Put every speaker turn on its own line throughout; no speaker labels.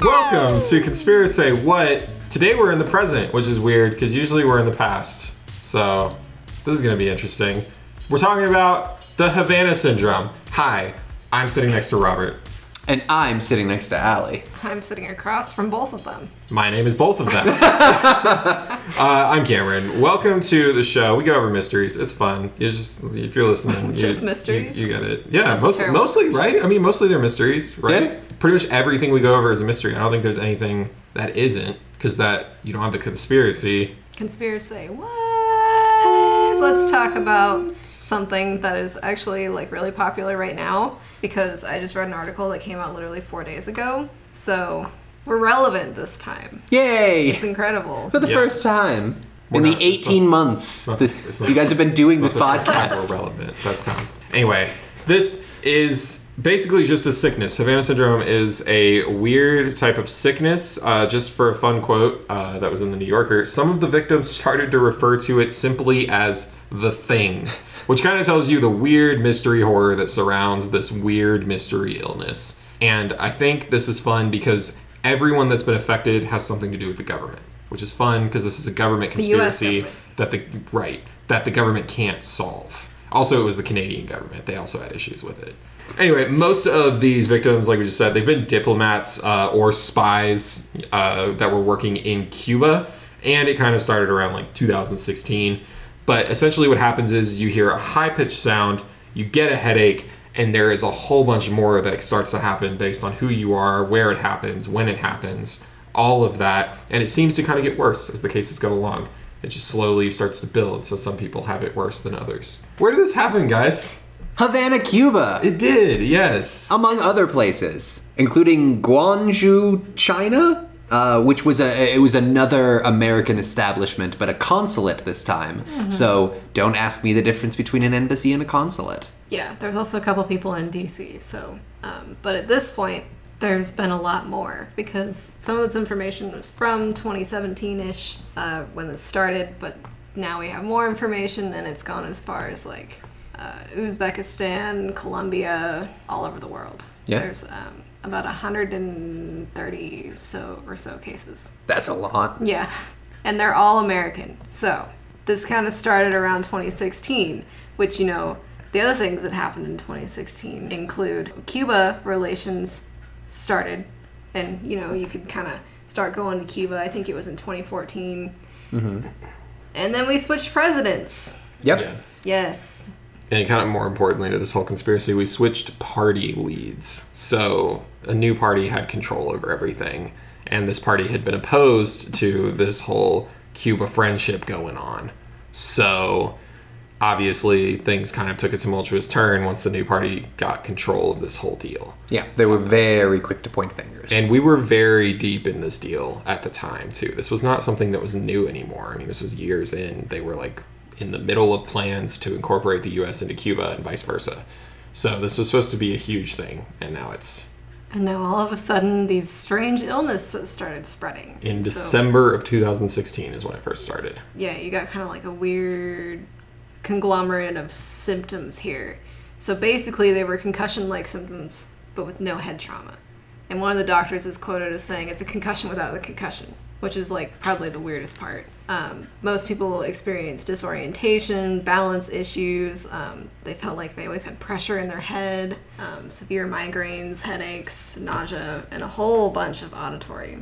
Welcome to Conspiracy What? Today we're in the present, which is weird because usually we're in the past. So this is going to be interesting. We're talking about the Havana Syndrome. Hi, I'm sitting next to Robert.
And I'm sitting next to Allie.
I'm sitting across from both of them.
My name is both of them. uh, I'm Cameron. Welcome to the show. We go over mysteries. It's fun. You just if you're listening, you-
Just
you-
mysteries?
You, get it. Yeah,
That's
most,
terrible-
mostly right. I mean, mostly they're mysteries, right?
Yeah.
Pretty much everything we go over is a mystery. I don't think there's anything that isn't because that you don't have the conspiracy.
Conspiracy. What? Let's talk about something that is actually like really popular right now because I just read an article that came out literally four days ago. So we're relevant this time.
Yay!
It's incredible.
For the
Yeah.
first time
We're
in the
not- it's
18
not-
months
not- not-
you guys have been doing
it's
this
not the
podcast.
We're relevant. That sounds. Anyway, this is basically just a sickness. Havana syndrome is a weird type of sickness. Uh, just for a fun quote uh, that was in the New Yorker, some of the victims started to refer to it simply as the thing. Which kind of tells you the weird mystery horror that surrounds this weird mystery illness. And I think this is fun because everyone that's been affected has something to do with the government, which is fun because this is a government
The
conspiracy
government.
that the right that the government can't solve. Also, it was the Canadian government; they also had issues with it. Anyway, most of these victims, like we just said, they've been diplomats uh, or spies uh, that were working in Cuba, and it kind of started around like 2016. But essentially, what happens is you hear a high pitched sound, you get a headache, and there is a whole bunch more that starts to happen based on who you are, where it happens, when it happens, all of that. And it seems to kind of get worse as the cases go along. It just slowly starts to build, so some people have it worse than others. Where did this happen, guys?
Havana, Cuba,
It did, yes.
among other places, including Guangzhou, China, uh, which was a it was another American establishment, but a consulate this time.
Mm-hmm.
So don't ask me the difference between an embassy and a consulate.
Yeah, there's also a couple people in DC. So, um, but at this point, there's been a lot more because some of this information was from 2017-ish uh, when this started, but now we have more information and it's gone as far as like uh, Uzbekistan, Colombia, all over the world.
Yeah.
There's um, about 130 so or so cases.
That's a lot.
Yeah, and they're all American. So this kind of started around 2016, which you know the other things that happened in 2016 include Cuba relations started, and you know you could kind of start going to Cuba. I think it was in 2014, mm-hmm. and then we switched presidents.
Yep.
Yeah.
Yes,
And kind of more importantly to this whole conspiracy, we switched party leads. So a new party had control over everything. And this party had been opposed to this whole Cuba friendship going on. So obviously things kind of took a tumultuous turn once the new party got control of this whole deal.
Yeah, they were very quick to point fingers.
And we were very deep in this deal at the time, too. This was not something that was new anymore. I mean, this was years in. They were like in the middle of plans to incorporate the US into Cuba and vice versa. So this was supposed to be a huge thing, and now it's
and now all of a sudden these strange illnesses started spreading
in
So-
December of 2016 is when it first started.
yeah, you got kind of like a weird conglomerate of symptoms here. So basically, they were concussion like symptoms, but with no head trauma. And one of the doctors is quoted as saying it's a concussion without the concussion, which is like probably the weirdest part. Um, most people experience disorientation, balance issues. Um, they felt like they always had pressure in their head, um, severe migraines, headaches, nausea, and a whole bunch of auditory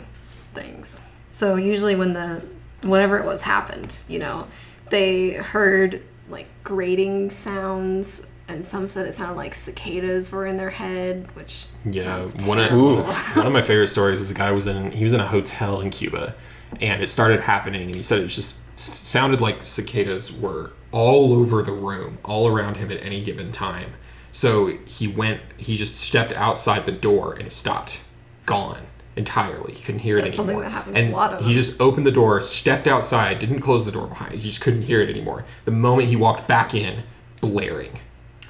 things. So usually when the whatever it was happened, you know, they heard like grating sounds and some said it sounded like cicadas were in their head, which
Yeah, one of,
terrible.
one of my favorite stories is a guy was in he was in a hotel in Cuba, and it started happening, and he said it just sounded like cicadas were all over the room, all around him at any given time. So he went, he just stepped outside the door and it stopped, gone entirely. He couldn't hear it
That's something
anymore.
that happens to a
and
lot of
he
them.
just opened the door, stepped outside, didn't close the door behind. He just couldn't hear it anymore. The moment he walked back in, blaring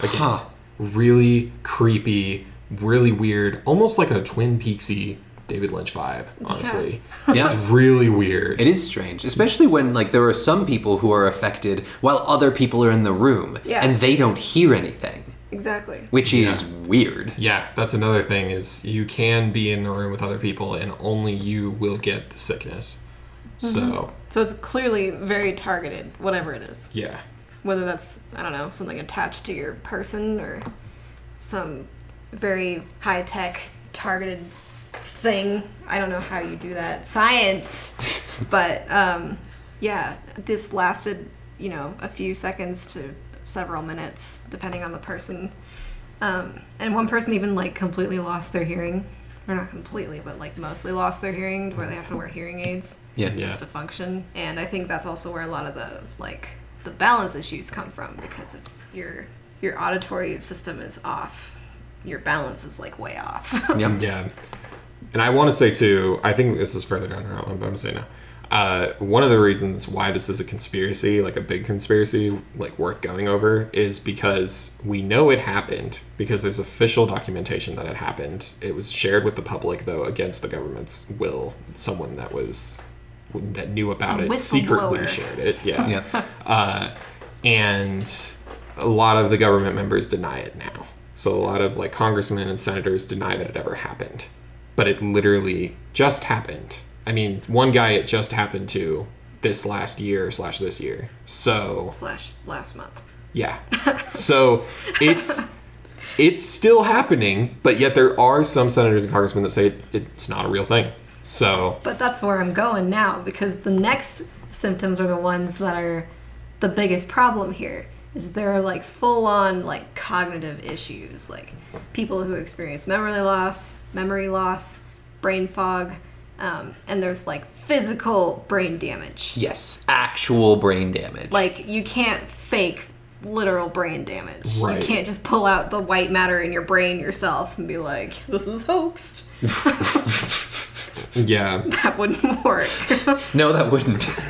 again.
Huh.
Really creepy, really weird, almost like a Twin Peaksy David Lynch vibe. Honestly,
Yeah.
it's really weird.
It is strange, especially when like there are some people who are affected while other people are in the room
Yeah.
and they don't hear anything,
Exactly.
which is weird.
Yeah, that's another thing is you can be in the room with other people and only you will get the sickness. Mm-hmm. So,
So it's clearly very targeted, whatever it is.
yeah.
Whether that's, I don't know, something attached to your person or some very high tech targeted thing. I don't know how you do that. Science! but um, yeah, this lasted, you know, a few seconds to several minutes, depending on the person. Um, and one person even like completely lost their hearing. Or not completely, but like mostly lost their hearing to where they have to wear hearing aids
Yeah.
Yeah.
just to function. And I think that's also where a lot of the like the balance issues come from because if your your auditory system is off, your balance is like way off.
Yep.
Yeah. And I want to say too, I think this is further down the road, but I'm going to say now. Uh, one of the reasons why this is a conspiracy, like a big conspiracy, like worth going over, is because we know it happened because there's official documentation that it happened. It was shared with the public, though, against the government's will. Someone that was that knew about it secretly
whistleblower.
shared it. Yeah
Yeah.
and a lot of the government members deny it now. So a lot of like congressmen and senators deny that it ever happened, but it literally just happened. I mean, one guy it just happened to this last year slash this year. So
Slash last month.
yeah, so it's it's still happening, but yet there are some senators and congressmen that say it's not a real thing. So
But that's where I'm going now because the next symptoms are the ones that are the biggest problem here. Is there are like full on like cognitive issues, like people who experience memory loss, memory loss, brain fog, um, and there's like physical brain damage.
Yes. Actual brain damage.
Like you can't fake literal brain damage.
Right.
You can't just pull out the white matter in your brain yourself and be like, "This is hoaxed."
yeah,
That wouldn't work.
No, that wouldn't.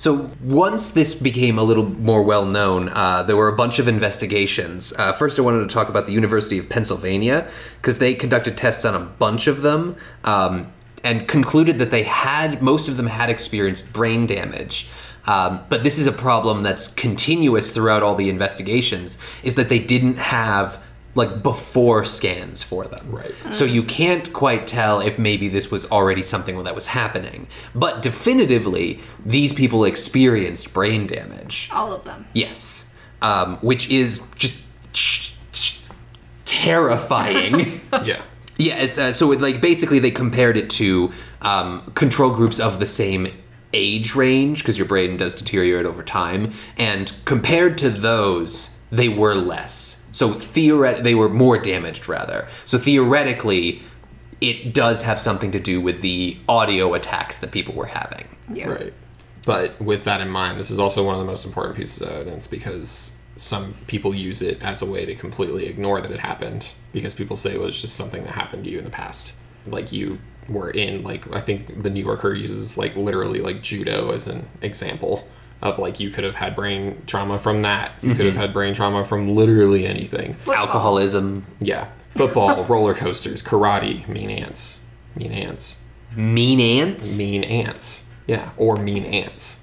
So once this became a little more well known, uh, there were a bunch of investigations. Uh, first, I wanted to talk about the University of Pennsylvania because they conducted tests on a bunch of them um, and concluded that they had most of them had experienced brain damage. Um, but this is a problem that's continuous throughout all the investigations: is that they didn't have like before scans for them.
Right.
So you can't quite tell if maybe this was already something that was happening. But definitively, these people experienced brain damage.
All of them.
Yes. Um, which is just terrifying.
yeah,
yeah, it's, uh, so it, like basically they compared it to um, control groups of the same age range because your brain does deteriorate over time, and compared to those, they were less. So theoret they were more damaged rather. So theoretically, it does have something to do with the audio attacks that people were having.
Yeah.
Right. But with that in mind, this is also one of the most important pieces of evidence because some people use it as a way to completely ignore that it happened because people say it was just something that happened to you in the past. Like you were in like I think the New Yorker uses like literally like judo as an example of like you could have had brain trauma from that. You could have mm-hmm. had brain trauma from literally anything.
Football.
Alcoholism,
Yeah. Football, roller coasters, karate, mean ants. Mean ants.
mean ants.
Mean ants. Yeah, or mean ants.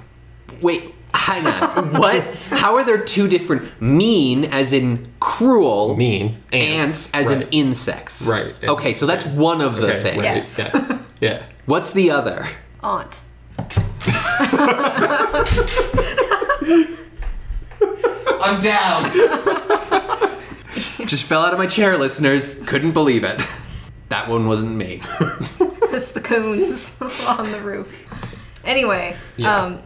Wait, hang on. what? How are there two different mean as in cruel?
Mean
ants,
ants,
as in insects.
Right.
Okay, so that's one of the
Okay,
things.
right,
Yes.
Yeah. yeah.
What's the other?
Aunt.
I'm down. Just fell out of my chair, listeners. Couldn't believe it. That one wasn't me.
It's the coons on the roof. Anyway,
Yeah.
um,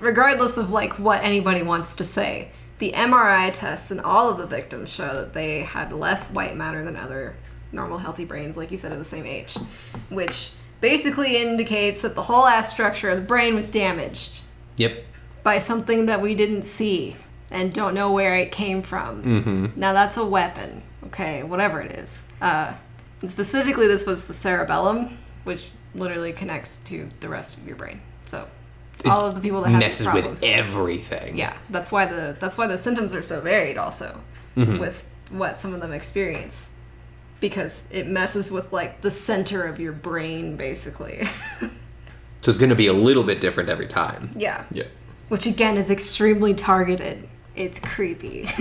regardless of like what anybody wants to say, the MRI tests and all of the victims show that they had less white matter than other normal healthy brains, like you said, of the same age, which basically indicates that the whole ass structure of the brain was damaged
Yep.
by something that we didn't see and don't know where it came from. Mm-hmm. Now that's a weapon, okay, whatever it is. Uh, and specifically, this was the cerebellum, which literally connects to the rest of your brain. So all of the people that have
Messes
problems,
with everything.
yeah, that's why the that's why the symptoms are so varied. Also, with what some of them experience. Because it messes with like the center of your brain, basically.
So it's going to be a little bit different every time.
yeah.
Yeah.
Which again is extremely targeted. It's creepy.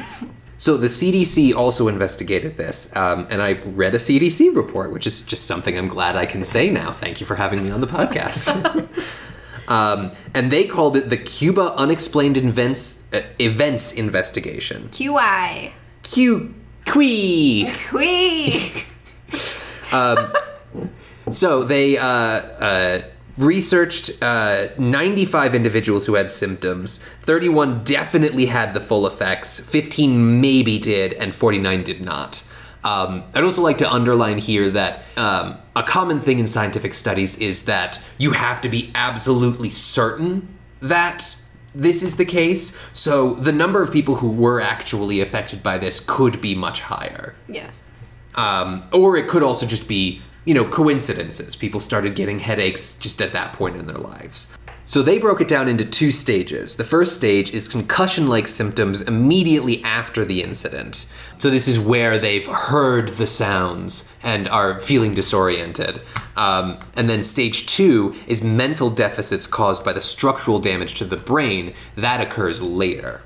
So the CDC also investigated this, um, and I read a CDC report, which is just something I'm glad I can say now. Thank you for having me on the podcast. um, and they called it the Cuba Unexplained Events uh, Events Investigation.
QI.
Q Quee.
Quee.
So they uh, uh, researched uh, 95 individuals who had symptoms. 31 definitely had the full effects. 15 maybe did, and 49 did not. Um, I'd also like to underline here that um, a common thing in scientific studies is that you have to be absolutely certain that this is the case. So the number of people who were actually affected by this could be much higher
yes.
um, or it could also just be you know coincidences people started getting headaches just at that point in their lives so they broke it down into two stages. The first stage is concussion like symptoms immediately after the incident. So this is where they've heard the sounds and are feeling disoriented. Um, and then stage two is mental deficits caused by the structural damage to the brain that occurs later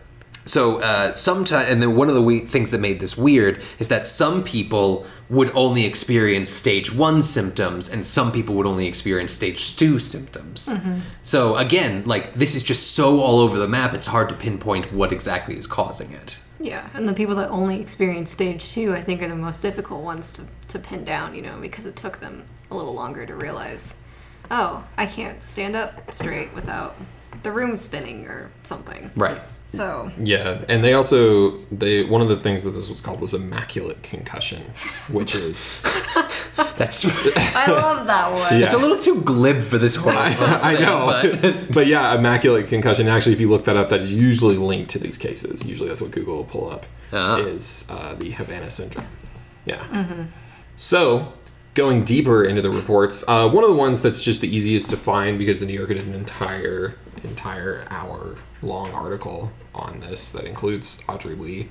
so uh, sometimes, and then one of the we- things that made this weird is that some people would only experience stage one symptoms, and some people would only experience stage two symptoms. So again, like this is just so all over the map; it's hard to pinpoint what exactly is causing it.
Yeah, and the people that only experience stage two, I think, are the most difficult ones to, to pin down, you know, because it took them a little longer to realize, oh, I can't stand up straight without the room spinning or something.
Right.
So,
Yeah, and they also they one of the things that this was called was immaculate concussion, which is
That's
I love that one.
Yeah.
it's a little too glib for this horror.
I, I know, but. yeah, immaculate concussion. Actually, if you look that up, that is usually linked to these cases. Usually, that's what Google will pull up
Ah.
is uh, the Havana syndrome. Yeah. So, going deeper into the reports, uh, one of the ones that's just the easiest to find because the New Yorker did an entire entire hour long article on this that includes Audrey Lee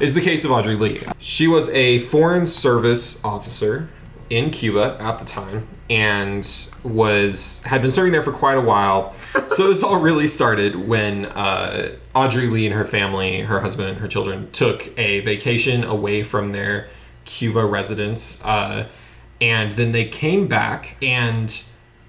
is the case of Audrey Lee. She was a foreign service officer in Cuba at the time and was had been serving there for quite a while. So this all really started when uh, Audrey Lee and her family, her husband and her children, took a vacation away from their Cuba residence, uh, and then they came back and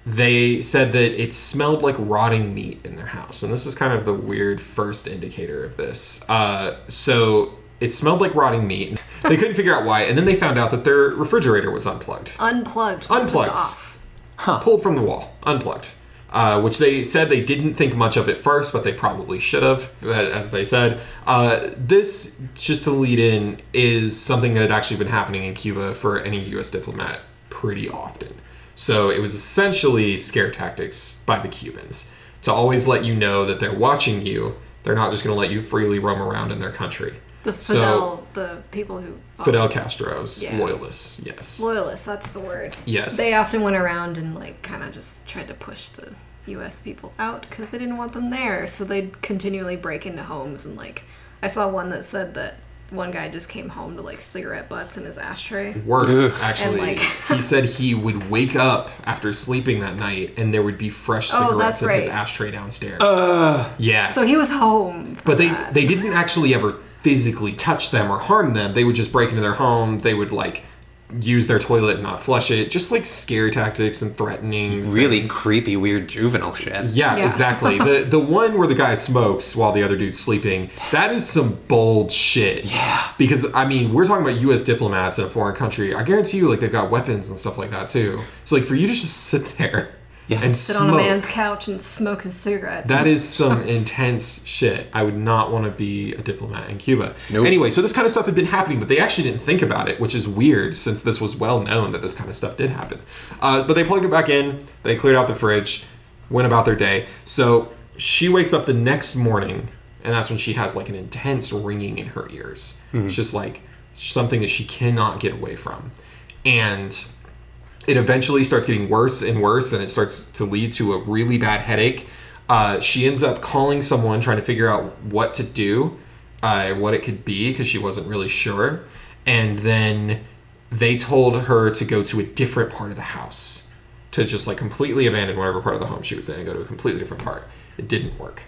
they said that it smelled like rotting meat in their house, and this is kind of the weird first indicator of this. Uh, so it smelled like rotting meat. They couldn't figure out why, and then they found out that their refrigerator was unplugged
Unplugged.
Unplugged.
off.
pulled from the wall, unplugged. Uh, which they said they didn't think much of at first, but they probably should have, as they said. Uh, this, just to lead in, is something that had actually been happening in Cuba for any U.S. diplomat pretty often. So it was essentially scare tactics by the Cubans to always let you know that they're watching you. They're not just going to let you freely roam around in their country.
The
So-
Fidel, the people who fought
Fidel Castro's
Yeah.
loyalists, yes.
loyalists, that's the word.
Yes.
They often went around and like kind of just tried to push the U.S. people out because they didn't want them there. So they'd continually break into homes and like I saw one that said that one guy just came home to like cigarette butts in his ashtray.
Worse,
Ugh.
actually.
like-
he said he would wake up after sleeping that night and there would be fresh
Oh,
cigarettes
that's
in his ashtray downstairs.
Uh,
yeah.
So he was home.
but they
that.
they didn't actually ever physically touch them or harm them. They would just break into their home. They would like use their toilet and not flush it. Just like scare tactics and threatening.
really
things.
creepy, weird juvenile shit.
Yeah,
Yeah.
exactly. the the one where the guy smokes while the other dude's sleeping, that is some bold shit.
Yeah.
Because I mean, we're talking about US diplomats in a foreign country. I guarantee you like they've got weapons and stuff like that too. So like for you to just sit there
Yeah.
and
sit
smoke
on a man's couch and smoke his cigarettes.
that is some intense shit. I would not want to be a diplomat in Cuba.
Nope.
Anyway, so this kind of stuff had been happening, but they actually didn't think about it, which is weird since this was well known that this kind of stuff did happen. Uh, but they plugged it back in, they cleared out the fridge, went about their day. So she wakes up the next morning, and that's when she has like an intense ringing in her ears. It's just like something that she cannot get away from. And it eventually starts getting worse and worse and it starts to lead to a really bad headache uh, she ends up calling someone trying to figure out what to do uh, what it could be because she wasn't really sure and then they told her to go to a different part of the house, to just like completely abandon whatever part of the home she was in and go to a completely different part. It didn't work.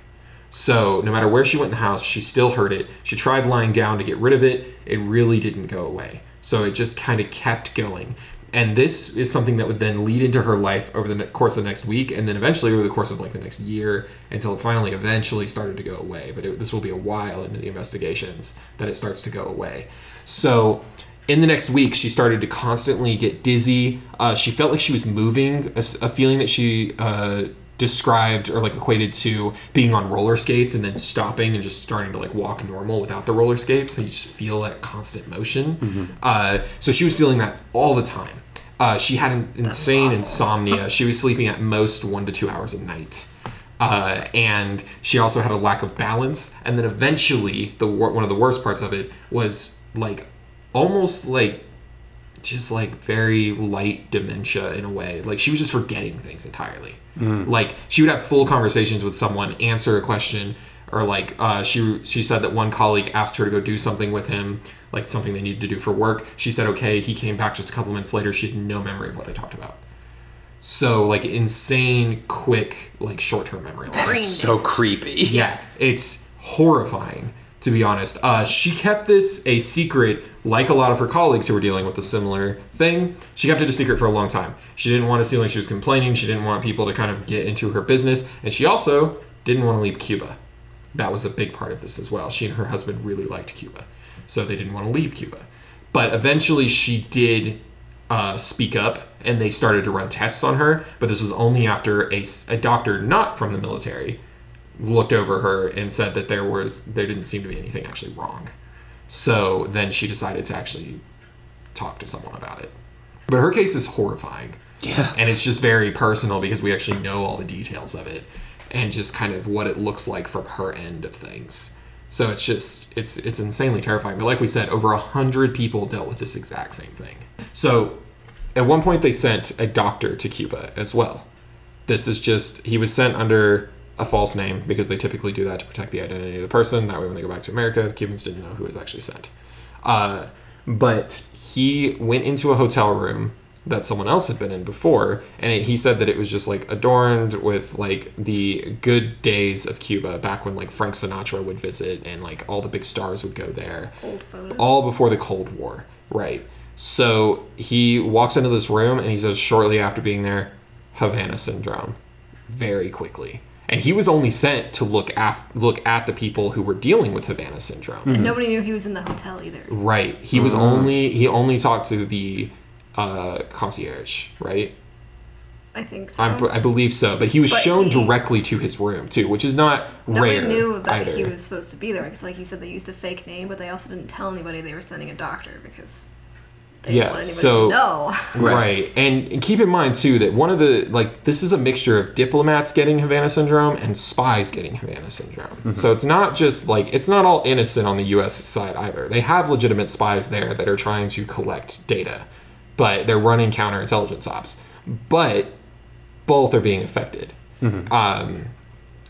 So no matter where she went in the house, she still heard it. She tried lying down to get rid of it. It really didn't go away. So it just kind of kept going. And this is something that would then lead into her life over the course of the next week, and then eventually over the course of like the next year, until it finally eventually started to go away. But it, this will be a while into the investigations that it starts to go away. So in the next week, she started to constantly get dizzy. Uh, she felt like she was moving, A feeling that she uh, described or like equated to being on roller skates and then stopping and just starting to like walk normal without the roller skates. So you just feel that constant motion. Uh, so she was feeling that all the time. Uh, she had an insane insomnia. She was sleeping at most one to two hours a night. Uh, and she also had a lack of balance. And then eventually, the one of the worst parts of it was like almost like just like very light dementia in a way. Like she was just forgetting things entirely. Like she would have full conversations with someone, answer a question, or like uh, she she said that one colleague asked her to go do something with him, like something they needed to do for work. She said okay. He came back just a couple minutes later. She had no memory of what they talked about. So like insane, quick, like short term memory loss.
Brain
So creepy.
Yeah, it's horrifying to be honest. Uh, she kept this a secret, like a lot of her colleagues who were dealing with a similar thing. She kept it a secret for a long time. She didn't want to seem like she was complaining. She didn't want people to kind of get into her business, and she also didn't want to leave Cuba. That was a big part of this as well. She and her husband really liked Cuba, so they didn't want to leave Cuba. But eventually, she did uh, speak up and they started to run tests on her. But this was only after a doctor not from the military looked over her and said that there was there didn't seem to be anything actually wrong. So then she decided to actually talk to someone about it. But her case is horrifying.
Yeah.
And it's just very personal because we actually know all the details of it and just kind of what it looks like from her end of things. So it's just it's it's insanely terrifying. But like we said, over a hundred people dealt with this exact same thing. So at one point they sent a doctor to Cuba as well. This is just he was sent under a false name because they typically do that to protect the identity of the person. That way, when they go back to America, the Cubans didn't know who was actually sent. Uh, but he went into a hotel room that someone else had been in before, and it, he said that it was just like adorned with like the good days of Cuba back when like Frank Sinatra would visit and like all the big stars would go there
Old photos.
all before the Cold War, right? So he walks into this room and he says, shortly after being there, Havana syndrome, very quickly. And he was only sent to look af- look at the people who were dealing with Havana syndrome.
And nobody knew he was in the hotel either.
Right. He was only he only talked to the uh, concierge, right?
I think so.
I'm, I believe so. But he was
But
shown
he-
directly to his room too, which is not
Nobody
rare.
knew that
either.
he was supposed to be there because, like you said, they used a fake name, but they also didn't tell anybody they were sending a doctor because they
Yeah,
want
so-
know.
Right. And, and keep in mind too that one of the like this is a mixture of diplomats getting Havana syndrome and spies getting Havana syndrome. So it's not just like it's not all innocent on the US side either. They have legitimate spies there that are trying to collect data, but they're running counterintelligence ops. But both are being affected. Um,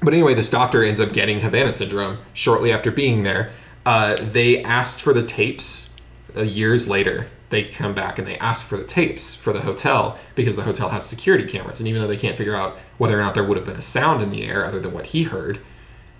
but anyway, this doctor ends up getting Havana syndrome shortly after being there. Uh, they asked for the tapes uh, years later. They come back and they ask for the tapes for the hotel because the hotel has security cameras. And even though they can't figure out whether or not there would have been a sound in the air other than what he heard,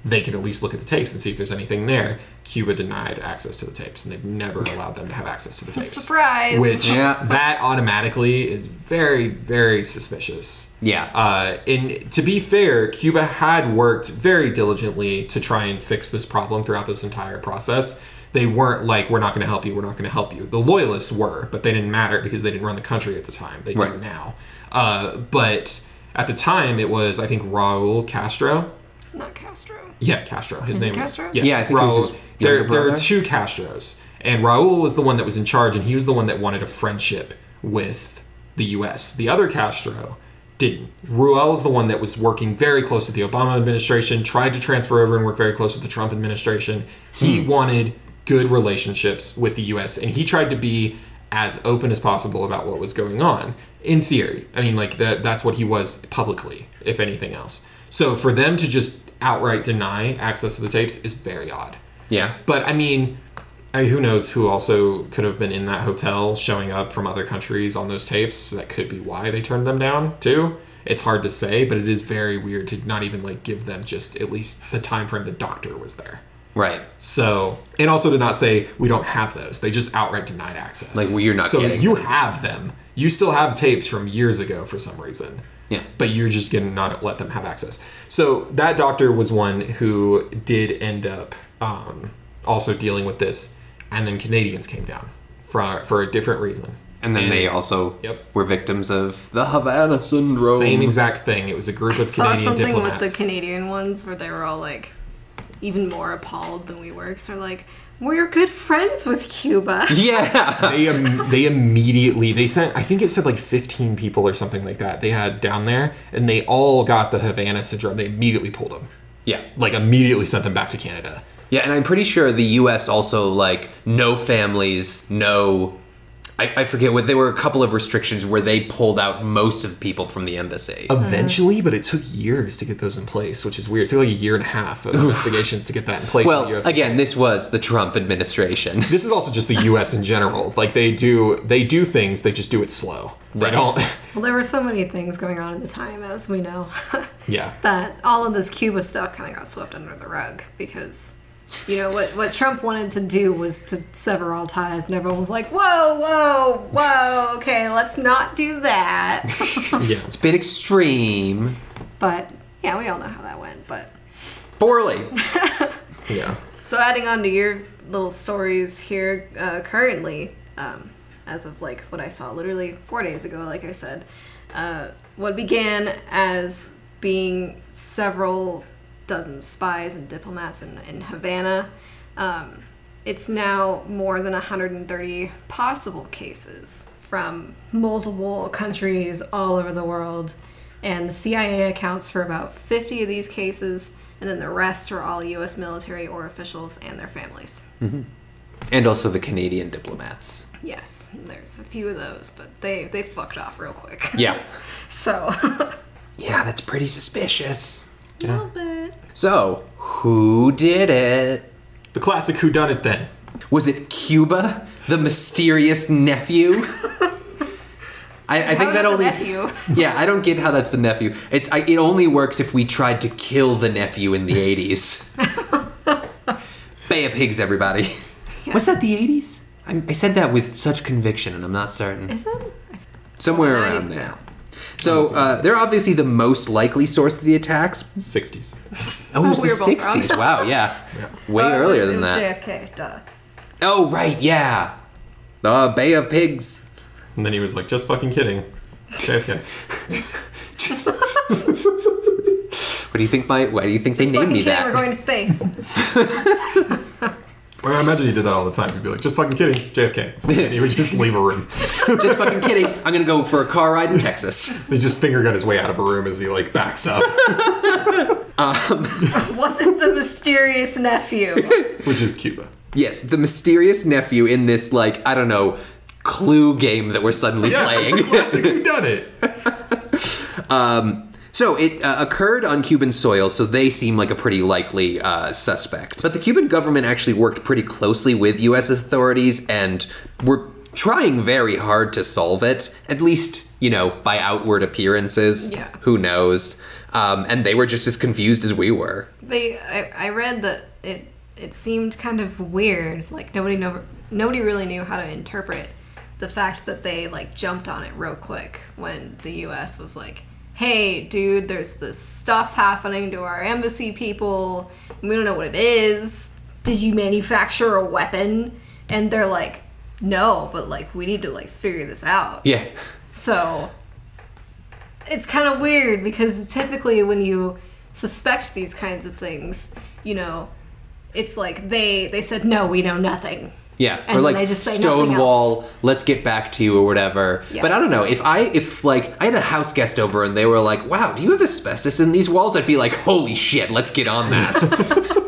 they can at least look at the tapes and see if there's anything there. Cuba denied access to the tapes, and they've never allowed them to have access to the tapes.
Surprise!
Which
Yeah.
that automatically is very, very suspicious.
Yeah.
Uh, and to be fair, Cuba had worked very diligently to try and fix this problem throughout this entire process. They weren't like, we're not going to help you, we're not going to help you. The loyalists were, but they didn't matter because they didn't run the country at the time. They do now. Uh, but at the time, it was, I think, Raul Castro.
Not Castro.
Yeah, Castro. His
Is it
name
Castro?
was. Yeah,
Yeah, I think it was
Raul.
his
there, there are two Castros, and Raul was the one that was in charge, and he was the one that wanted a friendship with the U.S. The other Castro didn't. Raul was the one that was working very close with the Obama administration, tried to transfer over and work very close with the Trump administration. He
Hmm.
wanted good relationships with the U.S., and he tried to be as open as possible about what was going on. In theory, I mean, like that. That's what he was publicly, if anything else. So for them to just outright deny access to the tapes is very odd.
yeah.
But I mean, I mean, who knows who also could have been in that hotel showing up from other countries on those tapes. So that could be why they turned them down too. It's hard to say, but it is very weird to not even like give them just at least the time frame the doctor was there.
Right.
So, and also to not say we don't have those. They just outright denied access.
Like, well, you're not
So
getting
you
them.
have them. You still have tapes from years ago for some reason.
Yeah.
But you're just gonna not let them have access. So that doctor was one who did end up um, also dealing with this, and then Canadians came down for for a different reason.
And then they also
Yep.
were victims of the Havana syndrome.
Same exact thing. It was a group of
saw
Canadian
something
diplomats.
with the Canadian ones where they were all like even more appalled than we were. Because they're like, we're good friends with Cuba.
Yeah.
they im- they immediately they sent I think it said like 15 people or something like that they had down there and they all got the Havana syndrome they immediately pulled them
yeah.
like immediately sent them back to Canada
Yeah, and I'm pretty sure the U.S. also like no families, no. I, I forget what there were a couple of restrictions where they pulled out most of people from the embassy.
eventually but it took years to get those in place which is weird it took like a year and a half of investigations to get that in place in the
well,
US.
again, this was the Trump administration.
this is also just the US in general like they do they do things they just do it slow they
Right.
don't
Well, there were so many things going on at the time, as we know,
yeah
that all of this Cuba stuff kind of got swept under the rug because. You know what? What Trump wanted to do was to sever all ties, and everyone was like, "Whoa, whoa, whoa! Okay, let's not do that."
yeah
It's a bit extreme.
but yeah, we all know how that went. But
Poorly.
yeah
So adding on to your little stories here, uh, currently, um, as of like what I saw literally four days ago, like I said, uh, what began as being several dozen spies and diplomats in, in Havana, um, it's now more than 130 possible cases from multiple countries all over the world. And the CIA accounts for about 50 of these cases, and then the rest are all U.S. military or officials and their families.
And also the Canadian diplomats.
Yes, there's a few of those, but they they fucked off real quick.
Yeah.
So,
Yeah, that's pretty suspicious.
A little bit.
So, who did it?
the classic who done it then
Was it Cuba, the mysterious nephew? I, I think that
did the
only.
nephew.
Yeah, I don't get how that's the nephew. It's I, it only works if we tried to kill the nephew in the eighties. Bay of Pigs, everybody. Was that the eighties? I, I said that with such conviction, and I'm not certain.
Is it?
Somewhere
I
around
don't
there.
know.
So uh, they're obviously the most likely source of the attacks.
60s
Oh, it was
we
the
were both wrong.
'60s. Wow, yeah, way
Oh, it
earlier
was,
than
it was
that.
JFK. Duh.
Oh, right, yeah. The Bay of Pigs.
and then he was like just fucking kidding JFK
Just. what do you think? My why do you think
Just
they named
fucking
me
kidding.
that?
We're going to space.
Well, I imagine he did that all the time. He'd be like, just fucking kidding, JFK. And he would just leave a room.
Just fucking kidding. I'm gonna go for a car ride in Texas.
They just finger gun his way out of a room as he like backs up, um,
Was it the mysterious nephew?
which is Cuba.
Yes, the mysterious nephew in this like I don't know clue game that we're suddenly
Yeah,
playing.
it's a classic who done it.
Um, So it uh, occurred on Cuban soil, so they seem like a pretty likely uh, suspect. But the Cuban government actually worked pretty closely with U.S. authorities and were trying very hard to solve it, at least, you know, by outward appearances.
Yeah.
Who knows? Um, and they were just as confused as we were.
They, I, I read that it it seemed kind of weird. Like nobody know, nobody really knew how to interpret the fact that they like jumped on it real quick when the U.S. was like, "Hey, dude, there's this stuff happening to our embassy people. and We don't know what it is. Did you manufacture a weapon?" And they're like, "No, but like we need to like figure this out."
Yeah.
So it's kind of weird because typically when you suspect these kinds of things, you know, it's like they they said no, we know nothing.
Yeah,
And
or like
they just say nothing
Stonewall, let's get back to you or whatever.
Yeah.
But I don't know if I if like I had a house guest over and they were like, "Wow, do you have asbestos in these walls?" I'd be like, "Holy shit, let's get on that."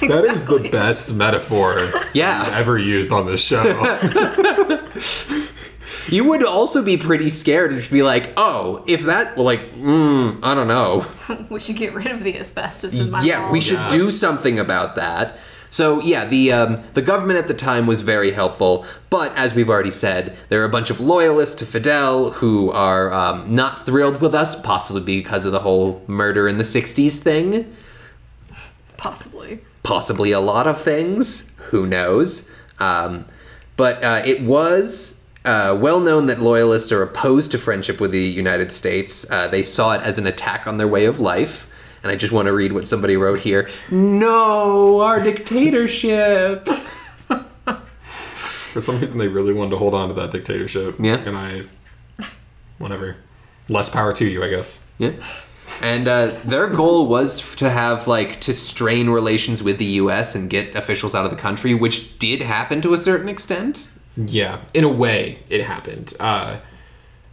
That is the best metaphor
Yeah.
ever used on this show.
you would also be pretty scared and just be like, "Oh, if that like, mm, I don't know."
We should get rid of the asbestos in my
yeah, we should
Yeah.
do something about that. So yeah, the um, the government at the time was very helpful, but as we've already said, there are a bunch of loyalists to Fidel who are um, not thrilled with us, possibly because of the whole murder in the '60s thing,
Possibly.
possibly a lot of things. Who knows? Um, but uh, it was. Uh, well known that loyalists are opposed to friendship with the United States. Uh, they saw it as an attack on their way of life. And I just want to read what somebody wrote here. No, our dictatorship.
For some reason, they really wanted to hold on to that dictatorship.
Yeah.
And I, whatever. Less power to you, I guess.
Yeah. And uh, their goal was to have, like, to strain relations with the U.S. and get officials out of the country, which did happen to a certain extent.
Yeah, in a way, it happened. Uh,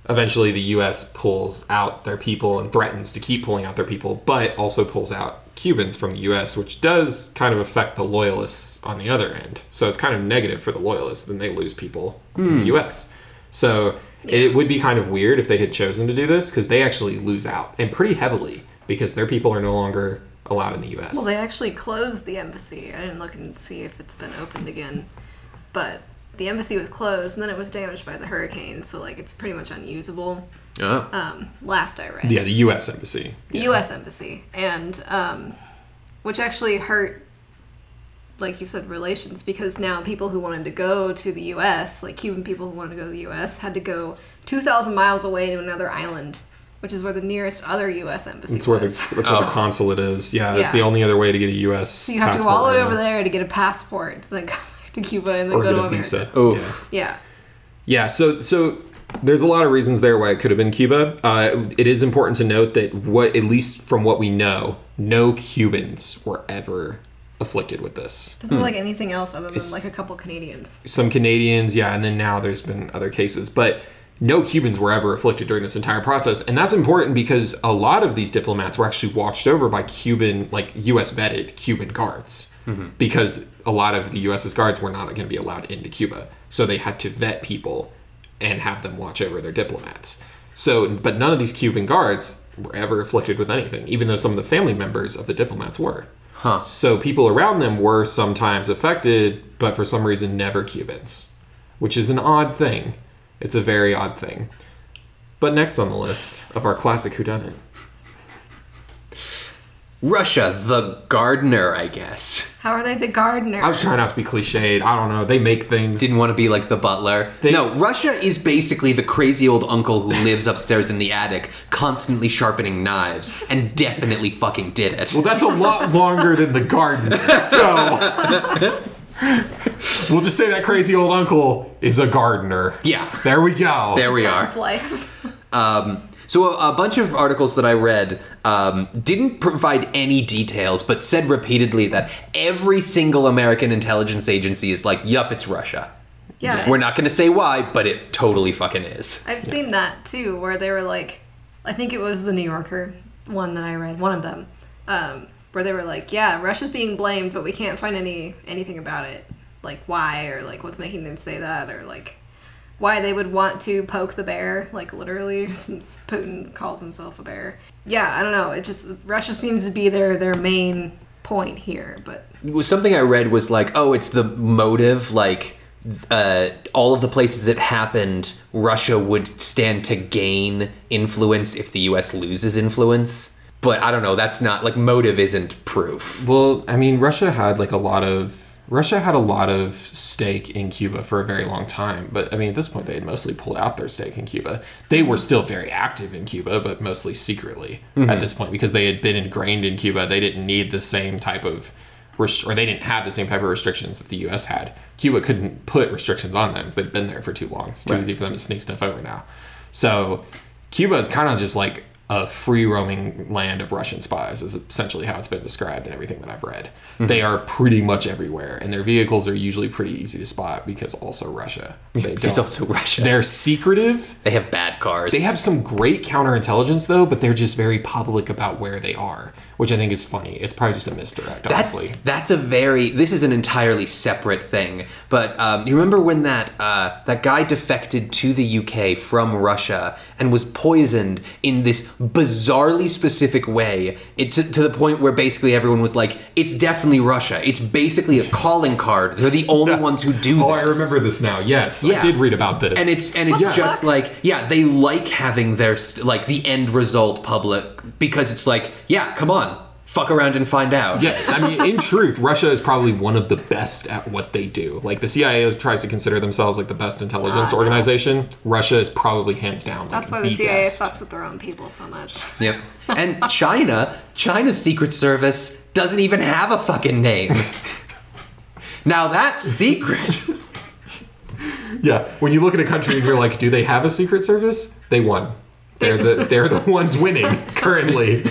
eventually, the U.S. pulls out their people and threatens to keep pulling out their people, but also pulls out Cubans from the U.S., which does kind of affect the loyalists on the other end. So it's kind of negative for the loyalists. Then they lose people in the hmm. U.S. So it would be kind of weird if they had chosen to do this because they actually lose out and pretty heavily because their people are no longer allowed in the U.S.
Well, they actually closed the embassy. I didn't look and see if it's been opened again, but the embassy was closed and then it was damaged by the hurricane, so like it's pretty much unusable.
Oh.
Um, last I read,
yeah, the U.S. embassy.
the U.S. embassy, and um, which actually hurt, like you said, relations because now people who wanted to go to the U.S., like Cuban people who wanted to go to the U.S., had to go two thousand miles away to another island, which is where the nearest other U.S. embassy
That's where the
was.
that's where the
Oh.
consulate is. Yeah, that's
Yeah.
the only other way to get a U.S.
so you have to go all the way over there to get a passport, to then come back to Cuba and then
or
go
get
to
a
America.
visa.
Oof.
Yeah.
Yeah.
Yeah, so so there's a lot of reasons there why it could have been Cuba. Uh, it is important to note that what, at least from what we know, no Cubans were ever afflicted with this.
Doesn't look like anything else other than
Hmm. It's-
like a couple Canadians.
Some Canadians, yeah, and then now there's been other cases, but no Cubans were ever afflicted during this entire process, and that's important because a lot of these diplomats were actually watched over by Cuban, like U.S. vetted Cuban guards, because a lot of the U.S.'s guards were not going to be allowed into Cuba, so they had to vet people and have them watch over their diplomats. So, but none of these Cuban guards were ever afflicted with anything, even though some of the family members of the diplomats were.
Huh.
So people around them were sometimes affected, but for some reason never Cubans, which is an odd thing. It's a very odd thing. But next on the list of our classic whodunit,
Russia, the gardener, I guess.
How are they the gardener?
I was trying not to be cliched. I don't know. They make things.
Didn't want to be like the butler.
They-
no, Russia is basically the crazy old uncle who lives upstairs in the attic, constantly sharpening knives, and definitely fucking did it.
Well, that's a lot longer than the gardener. So we'll just say that crazy old uncle is a gardener.
Yeah.
There we go.
There we are.
Best life.
Um, so a, a bunch of articles that I read um, didn't provide any details, but said repeatedly that every single American intelligence agency is like, "Yup, it's Russia."
Yeah.
We're not going to say why, but it totally fucking is.
I've seen that too, where they were like, I think it was the New Yorker one that I read, one of them, um, where they were like, yeah, Russia's being blamed, but we can't find any anything about it, like why or like what's making them say that or like why they would want to poke the bear, like literally, since Putin calls himself a bear. Yeah, I don't know. It just Russia seems to be their their main point here, but
Something I read was like, "Oh, it's the motive, like." Uh, all of the places that happened, Russia would stand to gain influence if the U.S. loses influence. But I don't know. That's not like motive isn't proof.
Well, I mean, Russia had like a lot of Russia had a lot of stake in Cuba for a very long time, but I mean, at this point, they had mostly pulled out their stake in Cuba. They were still very active in Cuba, but mostly secretly at mm-hmm. this point because they had been ingrained in Cuba. They didn't need the same type of rest- or they didn't have the same type of restrictions that the U.S. had. Cuba couldn't put restrictions on them because they'd been there for too long. It's too easy for them to sneak stuff over now. So Cuba is kind of just like a free roaming land of Russian spies, is essentially how it's been described in everything that I've read. Mm-hmm. They are pretty much everywhere, and their vehicles are usually pretty easy to spot because also Russia. They don't.
also Russia.
They're secretive.
They have bad cars.
They have some great counterintelligence though, but they're just very public about where they are. Which I think is funny. It's probably just a misdirect,
That's
honestly.
that's a very. This is an entirely separate thing. But um, you remember when that uh, that guy defected to the UK from Russia and was poisoned in this bizarrely specific way? It's to the point where basically everyone was like, "It's definitely Russia. It's basically a calling card. They're the only ones who do
Oh,
this."
I remember this now. Yes, I did read about this.
and it's and it's
What
just
fuck?
like yeah they like having their st- like the end result public because it's like yeah come on fuck around and find out
Yeah, I mean, in truth, Russia is probably one of the best at what they do. Like the CIA tries to consider themselves like the best intelligence
Ah,
organization. Russia is probably hands down. Like,
That's why the CIA
best.
fucks with their own people so much.
Yep. And China, China's secret service doesn't even have a fucking name. now that's secret.
Yeah, when you look at a country and you're like, do they have a secret service? They won. They're the they're the ones winning currently.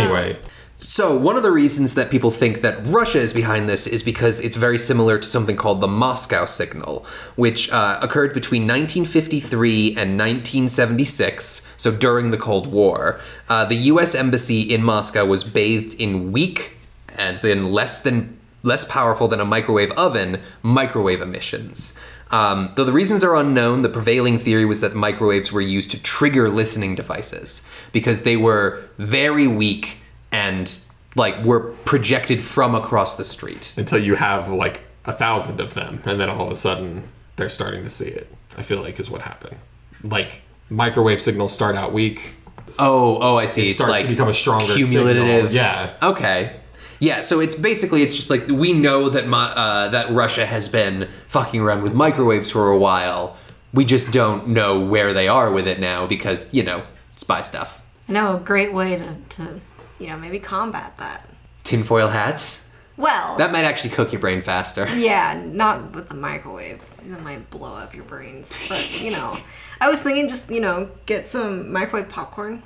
Anyway,
So, one of the reasons that people think that Russia is behind this is because it's very similar to something called the Moscow Signal, which uh, occurred between 1953 and 1976, so during the Cold War. Uh, the US Embassy in Moscow was bathed in weak, as in less than less powerful than a microwave oven, microwave emissions. Um, though the reasons are unknown, the prevailing theory was that microwaves were used to trigger listening devices because they were very weak and like were projected from across the street.
until you have like a thousand of them, and then all of a sudden they're starting to see it. I feel like is what happened. Like microwave signals start out weak.
Oh, oh, I see.
It
it's
starts
like
to become a stronger
cumulative.
signal. Yeah.
Okay. Yeah, so it's basically it's just like we know that uh, that Russia has been fucking around with microwaves for a while. We just don't know where they are with it now because you know spy stuff.
I know a great way to, to you know, maybe combat that.
Tinfoil hats.
Well,
That might actually cook your brain faster.
yeah, not with the microwave. That might blow up your brains. But, you know, I was thinking just, you know, get some microwave popcorn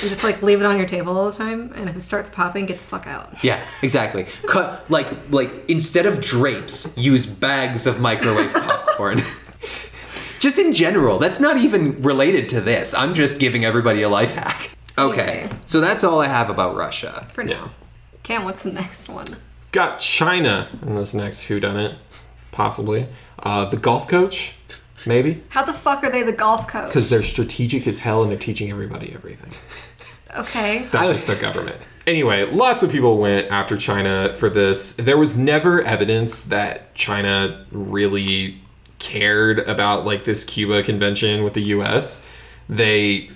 and just, like, leave it on your table all the time. And if it starts popping, get the fuck out.
Yeah, exactly. Cut like like instead of drapes, use bags of microwave popcorn. just in general, that's not even related to this. I'm just giving everybody a life hack. Okay,
Okay.
so that's all I have about Russia.
For now. Cam, what's the next one?
Got China in this next Who Done It, possibly. Uh, the golf coach, maybe,
How the fuck are they the golf coach?
because they're strategic as hell and they're teaching everybody everything.
Okay.
That's just their government. Anyway, lots of people went after China for this. There was never evidence that China really cared about like this Cuba convention with the US. They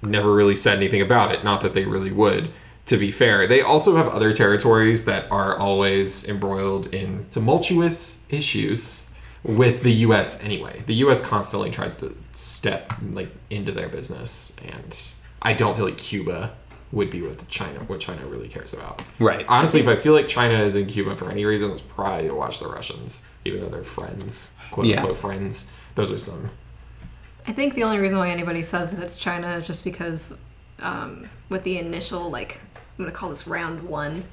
never really said anything about it, not that they really would. To be fair, they also have other territories that are always embroiled in tumultuous issues with the US anyway. The US constantly tries to step like into their business and I don't feel like Cuba would be what China what China really cares about.
Right.
Honestly, if I feel like China is in Cuba for any reason, it's probably to watch the Russians, even though they're friends, quote
Yeah.
unquote friends. Those are some.
I think the only reason why anybody says that it's China is just because um, with the initial, like, I'm going to call this round one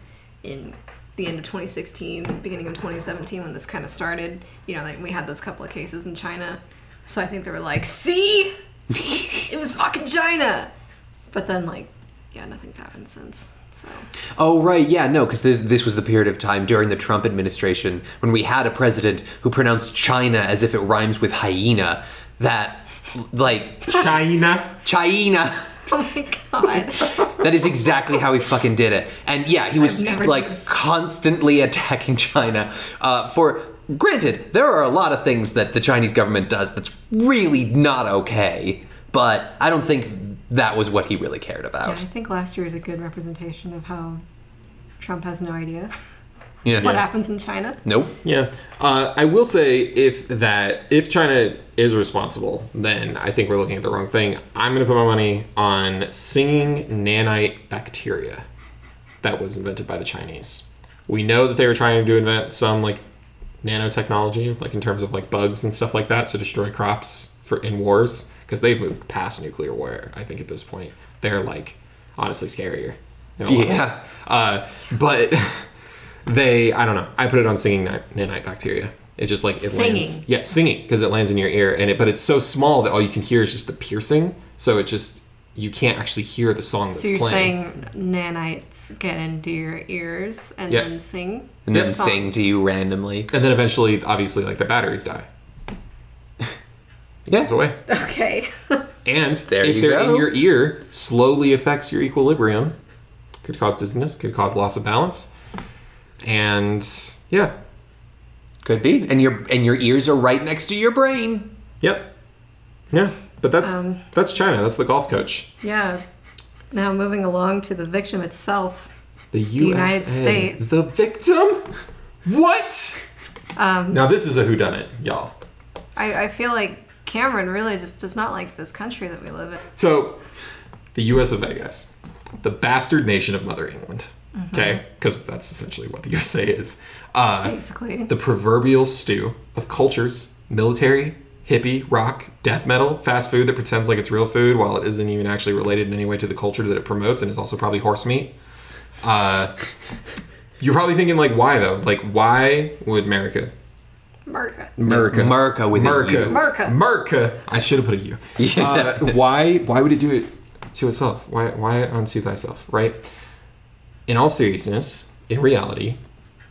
in the end of 2016, beginning of 2017, when this kind of started, you know, like we had those couple of cases in China. So I think they were like, see? it was fucking China! But then, like, yeah, nothing's happened since. So.
Oh right, yeah, no, because this this was the period of time during the Trump administration when we had a president who pronounced China as if it rhymes with hyena. That like
China.
China.
Oh my god.
That is exactly how he fucking did it. And yeah, he was like constantly attacking China. Uh, for granted, there are a lot of things that the Chinese government does that's really not okay. But I don't think that was what he really cared
Yeah, I think last year is a good representation of how Trump has no idea
Yeah.
what happens in China.
Nope.
Yeah, uh, I will say if that if China is responsible, then I think we're looking at the wrong thing. I'm going to put my money on singing nanite bacteria that was invented by the Chinese. We know that they were trying to invent some like nanotechnology, like in terms of like bugs and stuff like that, to destroy crops for in wars because they've moved past nuclear war. I think at this point they're like honestly scarier. in a lot of
Yeah.
ways. Uh, but they I don't know. I put it on singing ni- nanite bacteria. It just like it
Singing.
lands. Yeah, singing because it lands in your ear, and it but it's so small that all you can hear is just the piercing. So it just you can't actually hear the song that's
So you're
playing.
saying nanites get into your ears and
Yeah.
then sing?
And then
the
sing to you randomly.
and then eventually, obviously, like the batteries die.
Yeah.
Goes away.
Okay.
And
There
if
you
they're
go.
in your ear, slowly affects your equilibrium. Could cause dizziness, could cause loss of balance. And yeah.
Could be. And your and your ears are right next to your brain.
Yep. Yeah. But that's
Um,
that's China. That's the golf coach.
yeah. Now moving along to the victim itself.
The,
United States.
The victim? What?
Um,
Now this is a whodunit, y'all.
I, I feel like Cameron really just does not like this country that we live in.
So, the U.S. of A, guys, the bastard nation of Mother England. Okay, because that's essentially what the USA is. Uh,
Basically.
the proverbial stew of cultures, military, hippie, rock, death metal, fast food that pretends like it's real food while it isn't even actually related in any way to the culture that it promotes and is also probably horse meat. Uh, you're probably thinking like, why though? Like, why would America?
America.
America.
America with a
America.
U.
America.
America. I should have put a U. Uh, why? Why would it do it to itself? Why? Why unto thyself? Right. In all seriousness, in reality,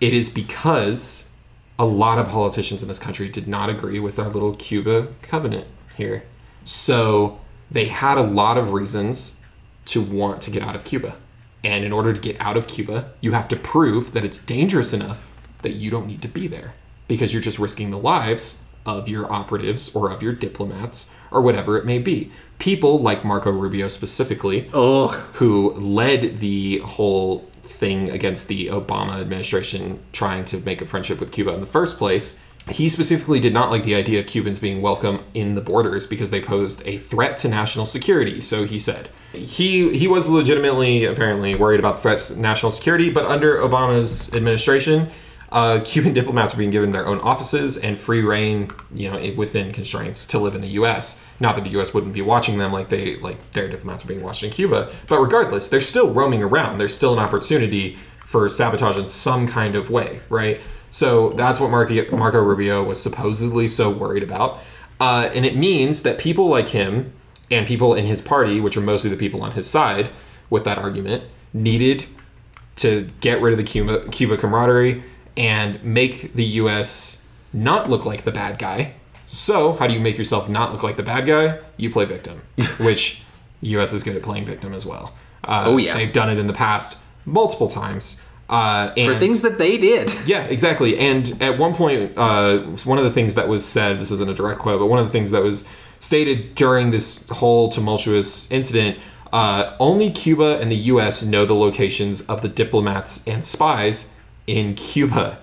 it is because a lot of politicians in this country did not agree with our little Cuba covenant here. So they had a lot of reasons to want to get out of Cuba. And in order to get out of Cuba, you have to prove that it's dangerous enough that you don't need to be there because you're just risking the lives of your operatives or of your diplomats or whatever it may be. People like Marco Rubio specifically
Ugh.
who led the whole thing against the Obama administration trying to make a friendship with Cuba in the first place. He specifically did not like the idea of Cubans being welcome in the borders because they posed a threat to national security. So he said he he was legitimately apparently worried about threats to national security, but under Obama's administration, uh, Cuban diplomats were being given their own offices and free reign, you know, within constraints to live in the U.S. Not that the U.S. wouldn't be watching them like they like their diplomats are being watched in Cuba, but regardless, they're still roaming around. There's still an opportunity for sabotage in some kind of way, right? So that's what Marco, Marco Rubio was supposedly so worried about, uh, and it means that people like him and people in his party, which are mostly the people on his side with that argument, needed to get rid of the Cuba, Cuba camaraderie and make the U.S. not look like the bad guy. So, how do you make yourself not look like the bad guy? You play victim, which the U.S. is good at playing victim as well. Uh,
Oh, yeah.
they've done it in the past multiple times. Uh, and
For things that they did.
yeah, exactly. And at one point, uh, one of the things that was said, this isn't a direct quote, but one of the things that was stated during this whole tumultuous incident, uh, only Cuba and the U.S. know the locations of the diplomats and spies in Cuba.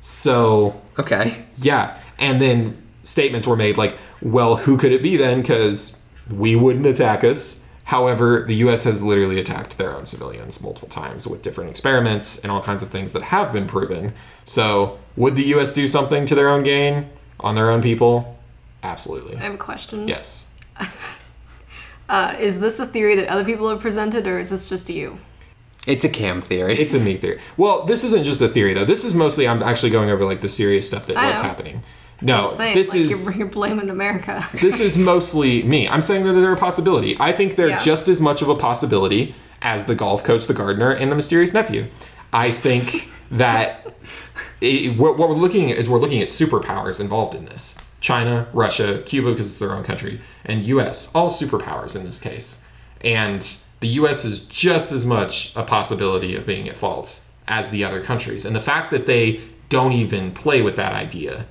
So,
Okay.
yeah. And then statements were made like, well, who could it be then? Because we wouldn't attack us. However, the US has literally attacked their own civilians multiple times with different experiments and all kinds of things that have been proven. So, would the US do something to their own gain on their own people? Absolutely.
I have a question.
Yes.
Uh, is this a theory that other people have presented, or is this just you?
It's a cam theory.
It's a me theory. Well, this isn't just a theory though. This is mostly I'm actually going over like the serious stuff that
I
was
know.
happening. No,
saying,
this
like,
is
you're, you're blaming America.
this is mostly me. I'm saying that they're a possibility. I think they're
Yeah.
just as much of a possibility as the golf coach, the gardener, and the mysterious nephew. I think that it, what, what we're looking at is we're looking at superpowers involved in this. China, Russia, Cuba because it's their own country, and U.S. all superpowers in this case. And the U.S. is just as much a possibility of being at fault as the other countries. And the fact that they don't even play with that idea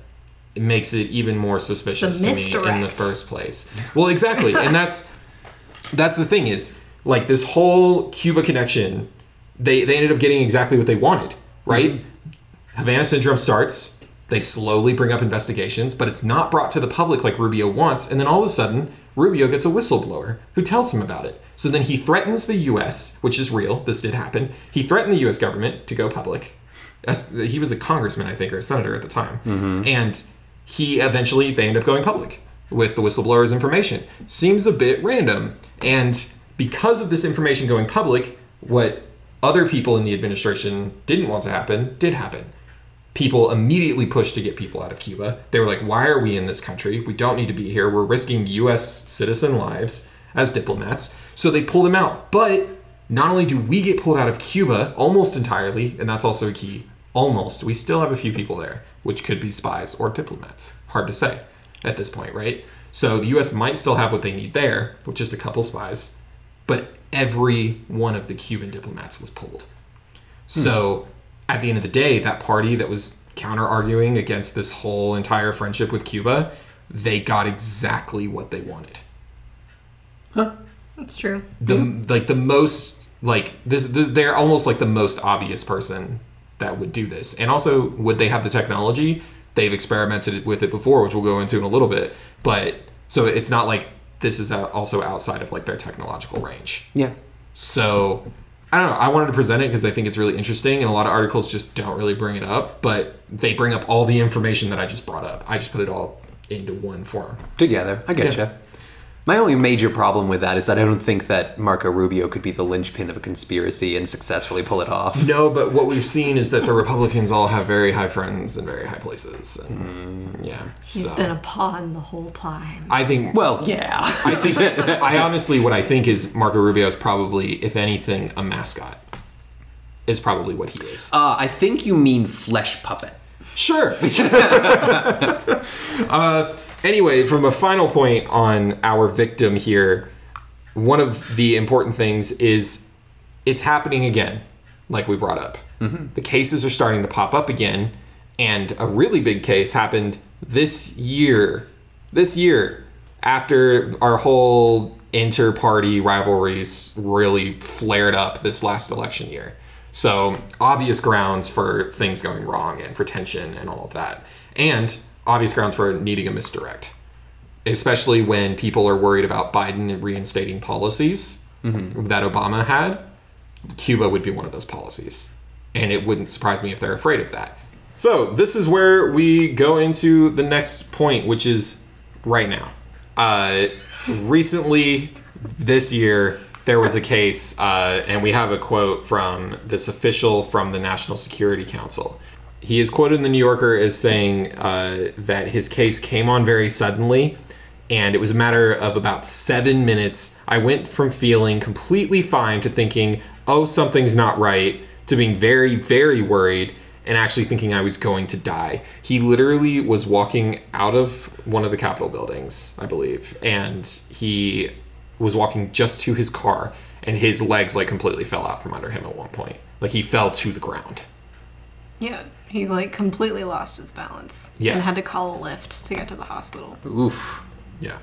it makes it even more suspicious to me in the first place. Well, exactly, and that's that's the thing is like this whole Cuba connection. They they ended up getting exactly what they wanted, right? Mm-hmm. Havana syndrome starts. They slowly bring up investigations, but it's not brought to the public like Rubio wants. And then all of a sudden, Rubio gets a whistleblower who tells him about it. So then he threatens the U.S., which is real. This did happen. He threatened the U.S. government to go public. As, he was a congressman, I think, or a senator at the time. Mm-hmm. And he eventually, they end up going public with the whistleblower's information. Seems a bit random. And because of this information going public, what other people in the administration didn't want to happen did happen people immediately pushed to get people out of Cuba. They were like, why are we in this country? We don't need to be here. We're risking US citizen lives. as diplomats. So they pull them out. But not only do we get pulled out of Cuba almost entirely, and that's also a key, almost, we still have a few people there, which could be spies or diplomats. Hard to say at this point, right? So the US might still have what they need there, with just a couple spies, but every one of the Cuban diplomats was pulled. Hmm. So at the end of the day, that party that was counter arguing against this whole entire friendship with Cuba, they got exactly what they wanted. Huh?
That's true.
The hmm. like the most like this, this they're almost like the most obvious person that would do this. And also would they have the technology? They've experimented with it before, which we'll go into in a little bit. But so it's not like this is also outside of like their technological range.
Yeah.
So I don't know. I wanted to present it because I think it's really interesting, and a lot of articles just don't really bring it up. But they bring up all the information that I just brought up. I just put it all into one form.
Together. I get
Yeah.
you. My only major problem with that is that I don't think that Marco Rubio could be the linchpin of a conspiracy and successfully pull it off.
No, but what we've seen is that the Republicans all have very high friends in very high places, and yeah.
He's
So
been a pawn the whole time.
I think.
Well, yeah.
I think. I honestly, what I think is Marco Rubio is probably, if anything, a mascot. Is probably what he is.
Uh, I think you mean flesh puppet.
Sure. uh, anyway, from a final point on our victim here, one of the important things is it's happening again, like we brought up. Mm-hmm. The cases are starting to pop up again, and a really big case happened this year. This year, after our whole inter party rivalries really flared up this last election year. So, obvious grounds for things going wrong and for tension and all of that. And obvious grounds for needing a misdirect, especially when people are worried about Biden reinstating policies that Obama had. Cuba would be one of those policies. And it wouldn't surprise me if they're afraid of that. So, this is where we go into the next point, which is right now. Uh, recently, this year, there was a case, uh, and we have a quote from this official from the National Security Council. He is quoted in the New Yorker as saying uh, that his case came on very suddenly, and it was a matter of about seven minutes. I went from feeling completely fine to thinking, oh, something's not right, to being very, very worried and actually thinking I was going to die. He literally was walking out of one of the Capitol buildings, I believe, and he was walking just to his car, and his legs like completely fell out from under him at one point. Like he fell to the ground.
Yeah, he like completely lost his balance
Yeah.
and had to call a Lyft to get to the hospital.
Oof.
Yeah.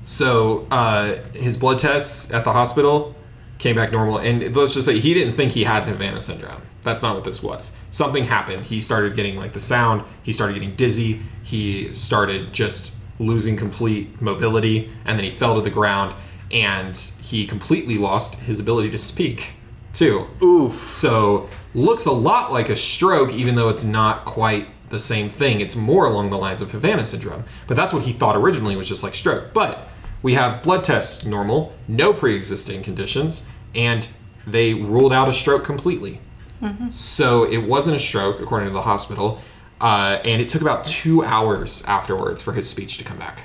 So uh, his blood tests at the hospital came back normal, and let's just say he didn't think he had Havana syndrome. That's not what this was. Something happened. He started getting like the sound. He started getting dizzy. He started just losing complete mobility, and then he fell to the ground, and he completely lost his ability to speak, too.
Oof.
So looks a lot like a stroke, even though it's not quite the same thing. It's more along the lines of Havana syndrome. But that's what he thought originally was just like stroke. But we have blood tests normal, no pre-existing conditions, and they ruled out a stroke completely. So it wasn't a stroke, according to the hospital, uh, and it took about two hours afterwards for his speech to come back.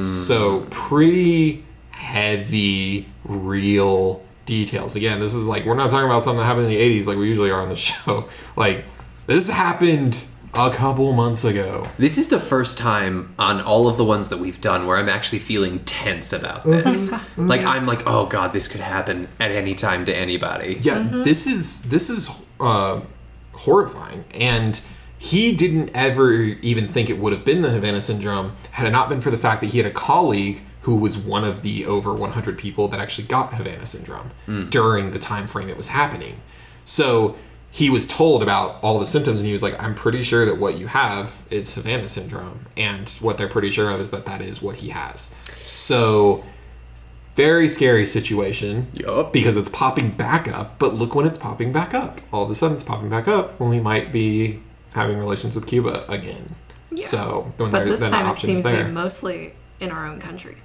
So pretty heavy, real details. Again, this is like we're not talking about something that happened in the '80s like we usually are on the show. Like this happened a couple months ago.
This is the first time on all of the ones that we've done where I'm actually feeling tense about this. like I'm like, oh god, this could happen at any time to anybody.
Yeah, this is this is uh, horrifying, and he didn't ever even think it would have been the Havana syndrome had it not been for the fact that he had a colleague who was one of the over 100 people that actually got Havana syndrome hmm. during the time frame it was happening. So he was told about all the symptoms, and he was like, "I'm pretty sure that what you have is Havana syndrome, and what they're pretty sure of is that that is what he has." So very scary situation
Yup.
because it's popping back up but look when it's popping back up all of a sudden it's popping back up when we might be having relations with cuba again so when
But this
then the
time it
option's
seems to
there
be mostly in our own country.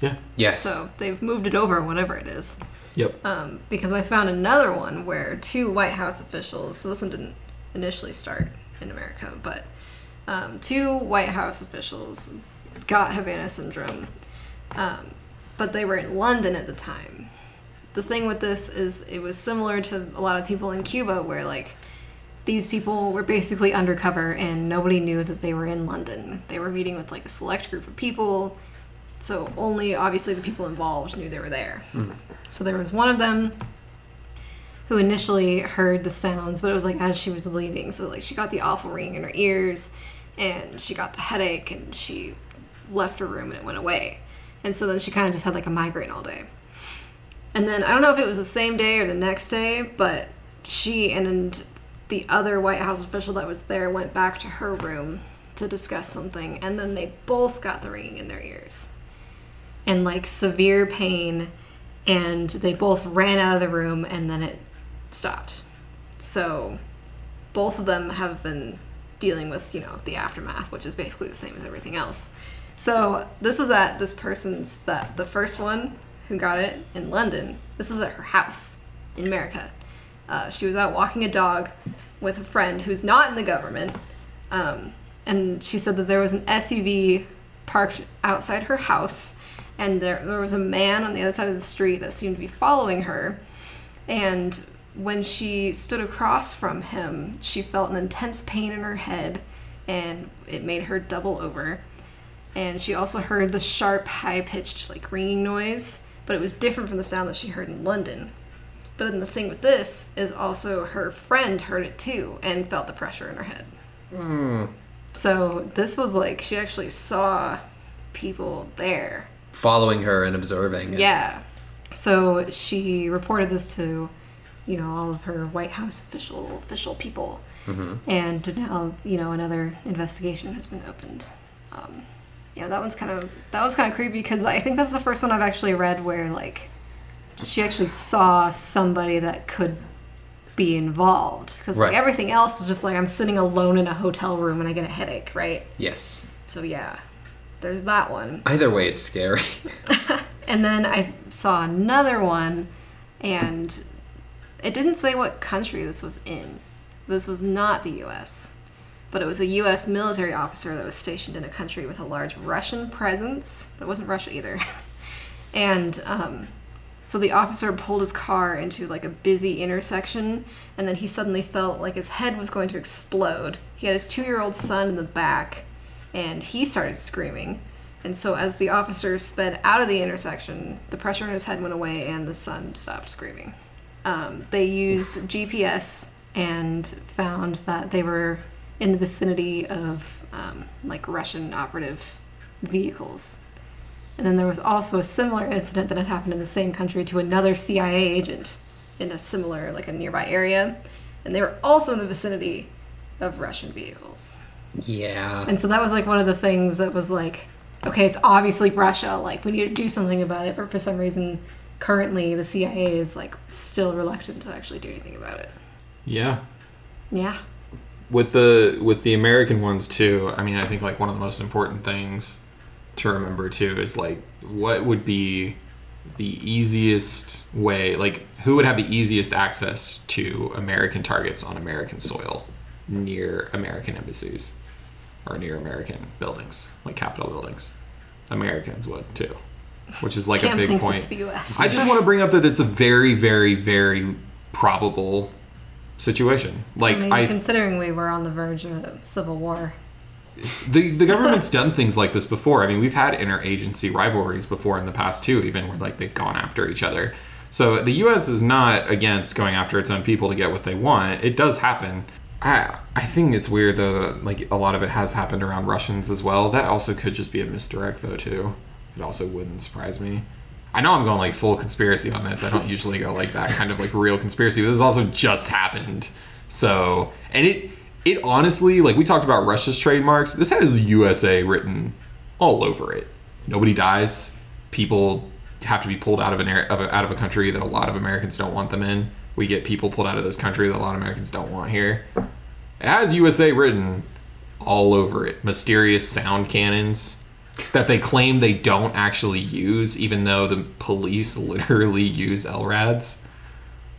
Yeah
Yes.
So they've moved it over, whatever it is.
yep
Um, because I found another one where two White House officials, so this one didn't initially start in America, but um, two White House officials got Havana syndrome. Um, but they were in London at the time. The thing with this is it was similar to a lot of people in Cuba where like these people were basically undercover and nobody knew that they were in London. They were meeting with like a select group of people. So only obviously the people involved knew they were there. Hmm. So there was one of them who initially heard the sounds, but it was like as she was leaving. So like she got the awful ringing in her ears and she got the headache and she left her room and it went away. And so then she kind of just had like a migraine all day. And then I don't know if it was the same day or the next day, but she and the other White House official that was there went back to her room to discuss something, and then they both got the ringing in their ears and like severe pain, and they both ran out of the room, and then it stopped. So both of them have been dealing with, you know, the aftermath, which is basically the same as everything else. So this was at this person's that the first one who got it in London. This was at her house in America. Uh, she was out walking a dog with a friend who's not in the government, um, and she said that there was an SUV parked outside her house, and there there was a man on the other side of the street that seemed to be following her, and when she stood across from him, she felt an intense pain in her head, and it made her double over. And she also heard the sharp, high pitched, like ringing noise, but it was different from the sound that she heard in London. But then the thing with this is also her friend heard it too and felt the pressure in her head. Hmm. So this was like she actually saw people there.
Following her and observing. and-
Yeah. So she reported this to, you know, all of her White House official official people, and now you know another investigation has been opened. Um, yeah, that one's kind of that was kind of creepy because I think that's the first one I've actually read where like she actually saw somebody that could be involved because like everything else was just like I'm sitting alone in a hotel room and I get a headache, right?
Yes.
So yeah, there's that one.
Either way, it's scary.
And then I saw another one, and it didn't say what country this was in. This was not the US, but it was a US military officer that was stationed in a country with a large Russian presence. But it wasn't Russia either. and um, so the officer pulled his car into like a busy intersection, and then he suddenly felt like his head was going to explode. He had his two year old son in the back, and he started screaming. And so, as the officer sped out of the intersection, the pressure in his head went away and the son stopped screaming. Um, they used GPS and found that they were in the vicinity of um, like Russian operative vehicles. And then there was also a similar incident that had happened in the same country to another CIA agent in a similar, like a nearby area. And they were also in the vicinity of Russian vehicles.
Yeah.
And so that was like one of the things that was like, okay, it's obviously Russia. Like we need to do something about it. But for some reason, currently the CIA is like still reluctant to actually do anything about it.
Yeah.
Yeah.
with the with the American ones too. I mean, I think like one of the most important things to remember too is like what would be the easiest way like who would have the easiest access to American targets on American soil near American embassies or near American buildings like Capitol buildings. Americans would too, which is like
Cam
a big point.
it's the U.S.
I just want to bring up that it's a very, very, very probable situation. Like
I mean,
I,
considering we were on the verge of a civil war.
the the government's done things like this before. I mean, we've had interagency rivalries before in the past too, even where like they've gone after each other. So the U.S. is not against going after its own people to get what they want. It does happen. I I think it's weird though that like a lot of it has happened around Russians as well. That also could just be a misdirect though too. It also wouldn't surprise me. I know I'm going like full conspiracy on this. I don't usually go like that kind of like real conspiracy. This has also just happened. So, and it it honestly like we talked about Russia's trademarks. This has USA written all over it. Nobody dies. People have to be pulled out of an air, out of a country that a lot of Americans don't want them in. We get people pulled out of this country that a lot of Americans don't want here. As USA written all over it. Mysterious sound cannons that they claim they don't actually use, even though the police literally use LRADs.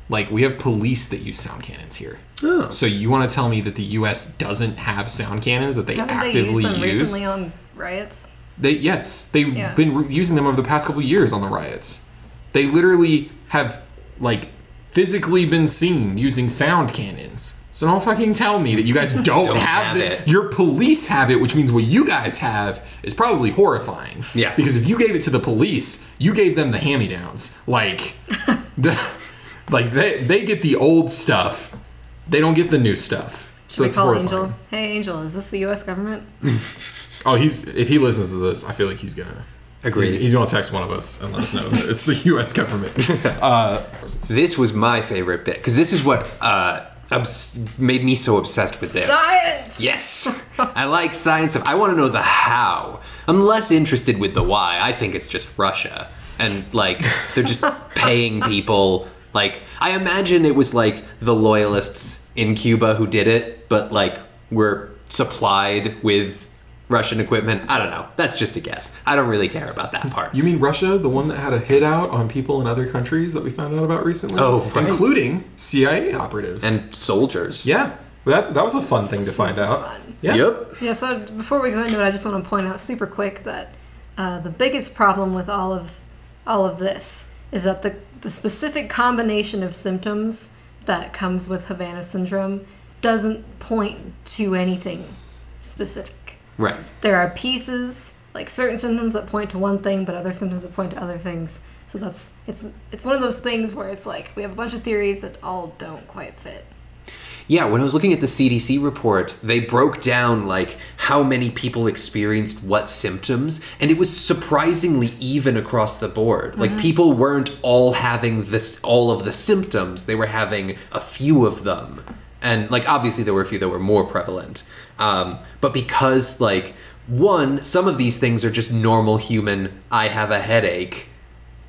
Like we have police that use sound cannons here.
Oh.
So you want to tell me that the U.S. doesn't have sound cannons that they
Haven't they used
actively
them
use?
recently on riots?
They yes, they've
Yeah.
been re- using them over the past couple years on the riots. They literally have like physically been seen using sound cannons. So don't fucking tell me that you guys don't,
Don't
have,
have
it.
it.
Your police have it, which means what you guys have is probably horrifying.
Yeah.
Because if you gave it to the police, you gave them the hand-me-downs. Like the like they they get the old stuff. They don't get the new stuff. So
Should we
it's
call
horrifying.
Angel? Hey, Angel, is this the U.S. government?
Oh, he's if he listens to this, I feel like he's gonna
Agreed.
He's, he's gonna text one of us and let us know that it's the U.S. government. Uh,
This was my favorite bit because this is what uh, obs- made me so obsessed with this.
Science.
Yes, I like science. Stuff. I want to know the how. I'm less interested with the why. I think it's just Russia, and like they're just paying people. Like I imagine it was like the loyalists in Cuba who did it, but like were supplied with Russian equipment. I don't know. That's just a guess. I don't really care about that part.
you mean Russia, the one that had a hit out on people in other countries that we found out about recently?
Oh, right.
including CIA operatives.
and soldiers.
yeah, that that was a fun thing to find out.
fun.
Yeah.
Yep.
Yeah, so before we go into it, I just want to point out super quick that uh, the biggest problem with all of all of this is that the the specific combination of symptoms that comes with Havana syndrome doesn't point to anything specific.
Right.
There are pieces like certain symptoms that point to one thing, but other symptoms that point to other things. So that's it's it's one of those things where it's like we have a bunch of theories that all don't quite fit.
Yeah, when I was looking at the CDC report, they broke down like how many people experienced what symptoms, and it was surprisingly even across the board. Like mm-hmm. people weren't all having this all of the symptoms; they were having a few of them, and like obviously there were a few that were more prevalent. Um, but because like one, some of these things are just normal human. I have a headache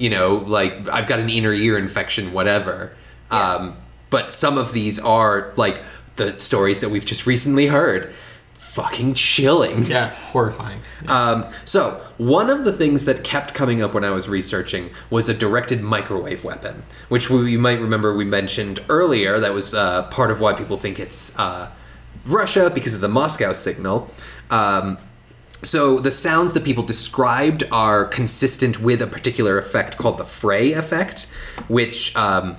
you know, like I've got an inner ear infection, whatever. Um, but some of these are like the stories that we've just recently heard. Fucking chilling.
Yeah, horrifying.
Um, so, one of the things that kept coming up when I was researching was a directed microwave weapon, which we, you might remember we mentioned earlier. That was uh, part of why people think it's uh, Russia because of the Moscow signal. Um, so, the sounds that people described are consistent with a particular effect called the Frey effect, which um,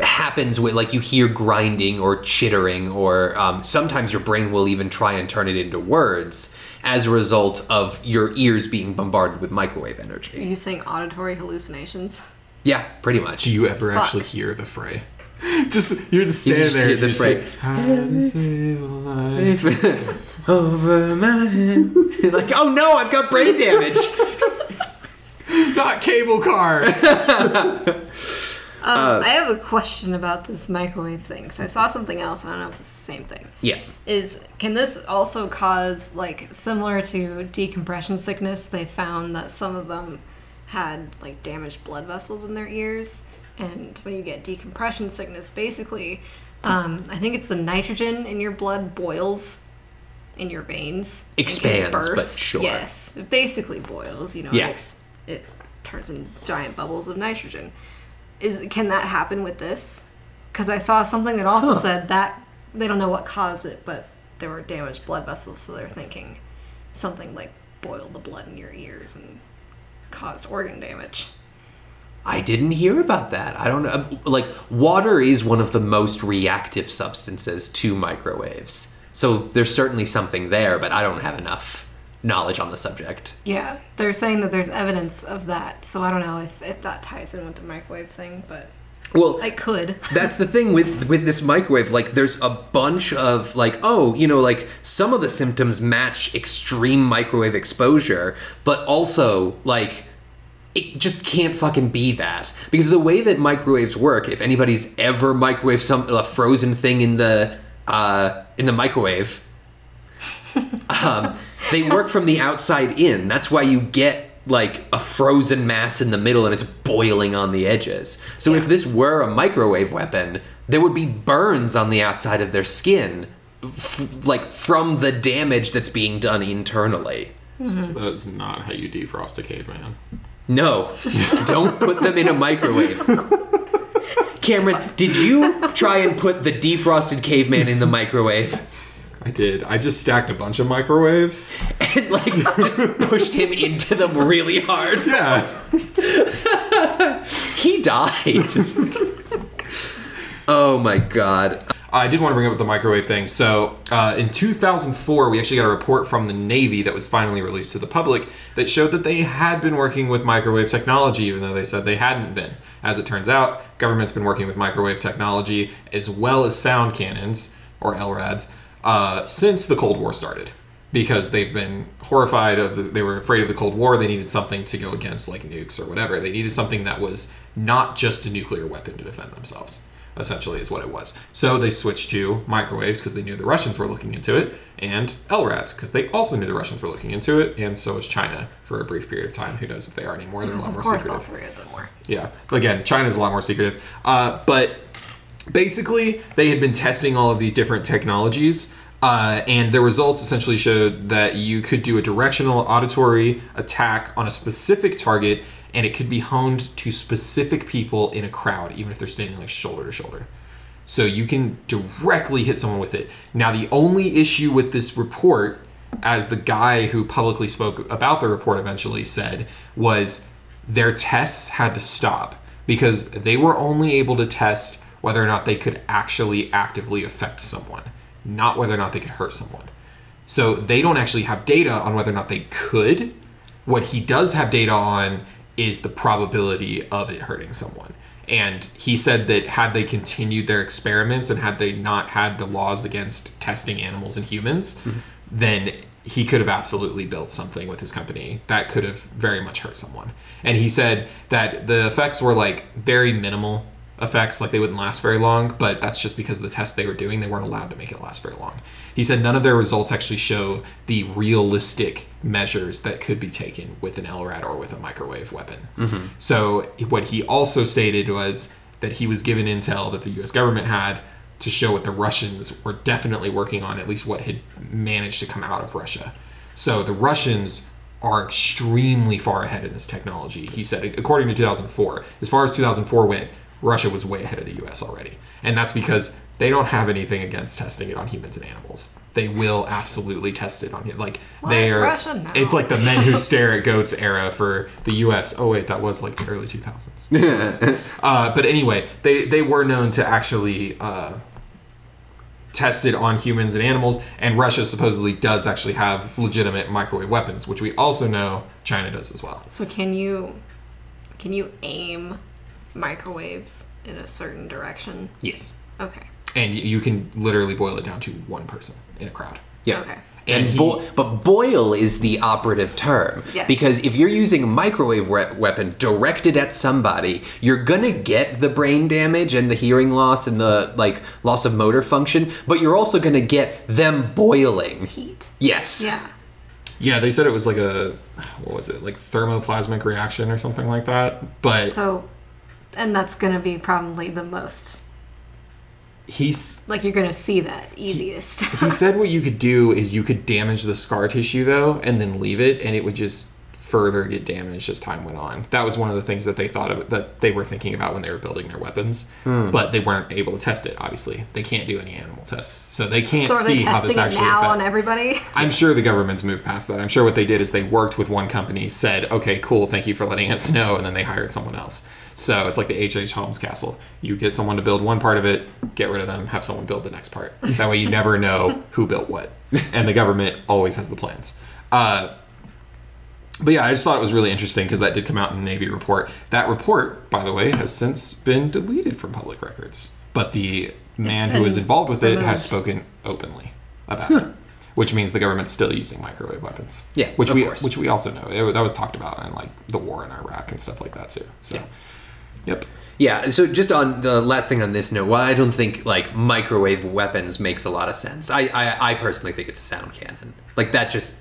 happens with like you hear grinding or chittering or um, sometimes your brain will even try and turn it into words as a result of your ears being bombarded with microwave energy.
Are you saying auditory hallucinations?
yeah pretty much
Do you ever
Fuck.
actually hear the fray? Just you're just
You just
there.
hear
and
the
you just
fray.
say, How to save a life.
over my head like oh no i've got brain damage
Not cable car.
Um, I have a question about this microwave thing. So I saw something else. I don't know if it's the same thing.
yeah
Is can this also cause like similar to decompression sickness? They found that some of them had like damaged blood vessels in their ears, and when you get decompression sickness, basically, um, I think it's the nitrogen in your blood boils in your veins.
Expands, but
burst.
sure.
Yes, it basically boils. You know,
Yeah.
it, ex- it turns into giant bubbles of nitrogen. Is can that happen with this? Because I saw something that also
Huh.
said that they don't know what caused it, but there were damaged blood vessels, so they're thinking something like boiled the blood in your ears and caused organ damage.
I didn't hear about that. I don't know. Uh, like, water is one of the most reactive substances to microwaves. So there's certainly something there, but I don't have enough knowledge on the subject.
Yeah, they're saying that there's evidence of that, so I don't know if, if that ties in with the microwave thing, but
Well,
I could.
that's the thing with with this microwave like there's a bunch of like oh you know like some of the symptoms match extreme microwave exposure but also like it just can't fucking be that because the way that microwaves work if anybody's ever microwaved some a frozen thing in the uh in the microwave um, they work from the outside in. That's why you get like a frozen mass in the middle and it's boiling on the edges. So if this were a microwave weapon, there would be burns on the outside of their skin, f- like from the damage that's being done internally.
So that's not how you defrost a caveman.
No, don't put them in a microwave. Cameron, did you try and put the defrosted caveman in the microwave?
I did. I just stacked a bunch of microwaves.
and like just pushed him into them really hard.
Yeah.
He died. oh my god.
I did want to bring up the microwave thing. So, uh, in 2004, we actually got a report from the Navy that was finally released to the public that showed that they had been working with microwave technology, even though they said they hadn't been. As it turns out, government's been working with microwave technology as well as sound cannons, or LRADs, uh, since the Cold War started. Because they've been horrified of the, they were afraid of the Cold War. They needed something to go against, like nukes or whatever. They needed something that was not just a nuclear weapon to defend themselves essentially is what it was. So they switched to microwaves because they knew the Russians were looking into it, and LRADs because they also knew the Russians were looking into it, and so is China for a brief period of time. Who knows if they are anymore? They're a lot
of
more
course all
secretive.
three of them were.
Yeah. Again, China's a lot more secretive. Uh, but basically, they had been testing all of these different technologies. Uh, and the results essentially showed that you could do a directional auditory attack on a specific target, and it could be honed to specific people in a crowd, even if they're standing like shoulder to shoulder. So you can directly hit someone with it. Now, the only issue with this report, as the guy who publicly spoke about the report eventually said, was their tests had to stop because they were only able to test whether or not they could actually actively affect someone, not whether or not they could hurt someone. So they don't actually have data on whether or not they could. What he does have data on is the probability of it hurting someone. And he said that had they continued their experiments and had they not had the laws against testing animals and humans, mm-hmm. then he could have absolutely built something with his company that could have very much hurt someone. And he said that the effects were like very minimal effects, like they wouldn't last very long, but that's just because of the tests they were doing. They weren't allowed to make it last very long. He said none of their results actually show the realistic measures that could be taken with an LRAD or with a microwave weapon. Mm-hmm. So, what he also stated was that he was given intel that the US government had to show what the Russians were definitely working on, at least what had managed to come out of Russia. So, the Russians are extremely far ahead in this technology. He said, according to 2004, as far as 2004 went, Russia was way ahead of the US already. And that's because they don't have anything against testing it on humans and animals. They will absolutely test it on you. Like they are.
Russia? No.
It's like the men who stare at goats era for the U.S. Oh wait, that was like the early 2000s. uh, but anyway, they they were known to actually uh, test it on humans and animals, and Russia supposedly does actually have legitimate microwave weapons, which we also know China does as well.
So can you can you aim microwaves in a certain direction?
Yes.
Okay.
And y- you can literally boil it down to one person in a crowd.
Yeah.
Okay.
And
And
he-
bo- but boil is the operative term
Yes.
because if you're using a microwave we- weapon directed at somebody, you're gonna get the brain damage and the hearing loss and the like loss of motor function, but you're also gonna get them boiling.
Heat.
Yes.
Yeah.
Yeah, they said it was like a what was it like thermoplasmic reaction or something like that. But
So, and that's gonna be probably the most
he's
like you're gonna see that easiest.
he said what you could do is you could damage the scar tissue though and then leave it and it would just further get damaged as time went on that was one of the things that they thought of that they were thinking about when they were building their weapons hmm. but they weren't able to test it obviously they can't do any animal tests so they can't
so are
see how this
testing it
actually
now on everybody?
I'm sure the government's moved past that. I'm sure what they did is they worked with one company, said, "Okay, cool, thank you for letting us know," and then they hired someone else. So it's like the H.H. Holmes Castle. You get someone to build one part of it, get rid of them, have someone build the next part. That way, you never know who built what, and the government always has the plans. Uh, but yeah, I just thought it was really interesting because that did come out in the Navy report. That report, by the way, has since been deleted from public records. But the man who was involved with it has spoken openly about it, which means the government's still using microwave weapons.
Yeah,
which
of
we
course.
which we also know It- that was talked about in like the war in Iraq and stuff like that too. So,
Yeah.
Yep.
Yeah, so just on the last thing on this note, while I don't think like microwave weapons makes a lot of sense, I I, I personally think it's a sound cannon. Like that just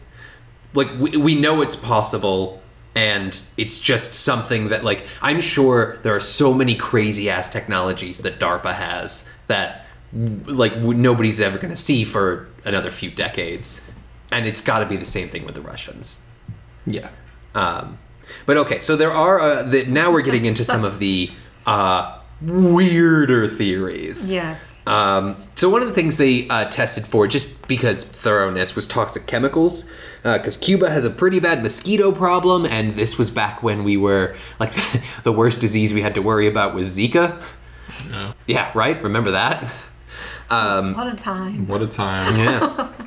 like we, we know it's possible and it's just something that like I'm sure there are so many crazy ass technologies that DARPA has that like nobody's ever going to see for another few decades. And it's got to be the same thing with the Russians.
Yeah.
Um, but okay, so there are uh, the, now we're getting into some of the uh, weirder theories.
Yes.
Um, so one of the things they uh, tested for, just because thoroughness, was toxic chemicals. Because Cuba has a pretty bad mosquito problem, and this was back when we were like the worst disease we had to worry about was Zika. Yeah, right. Remember that?
what a time.
What a time.
Yeah.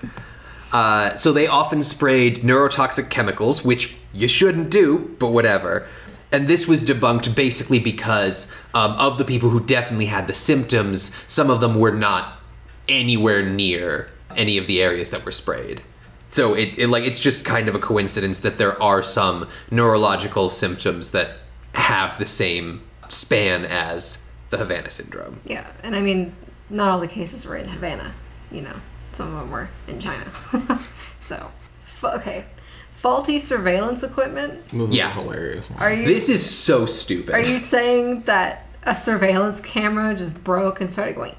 Uh, so they often sprayed neurotoxic chemicals, which you shouldn't do, but whatever. And this was debunked basically because um, of the people who definitely had the symptoms, some of them were not anywhere near any of the areas that were sprayed. So it, it like it's just kind of a coincidence that there are some neurological symptoms that have the same span as the Havana syndrome.
Yeah, and I mean, not all the cases were in Havana. You know, some of them were in China. so, okay, faulty surveillance equipment.
Those
Yeah.
are hilarious.
Are you
This is so stupid.
are you saying that a surveillance camera just broke and started going?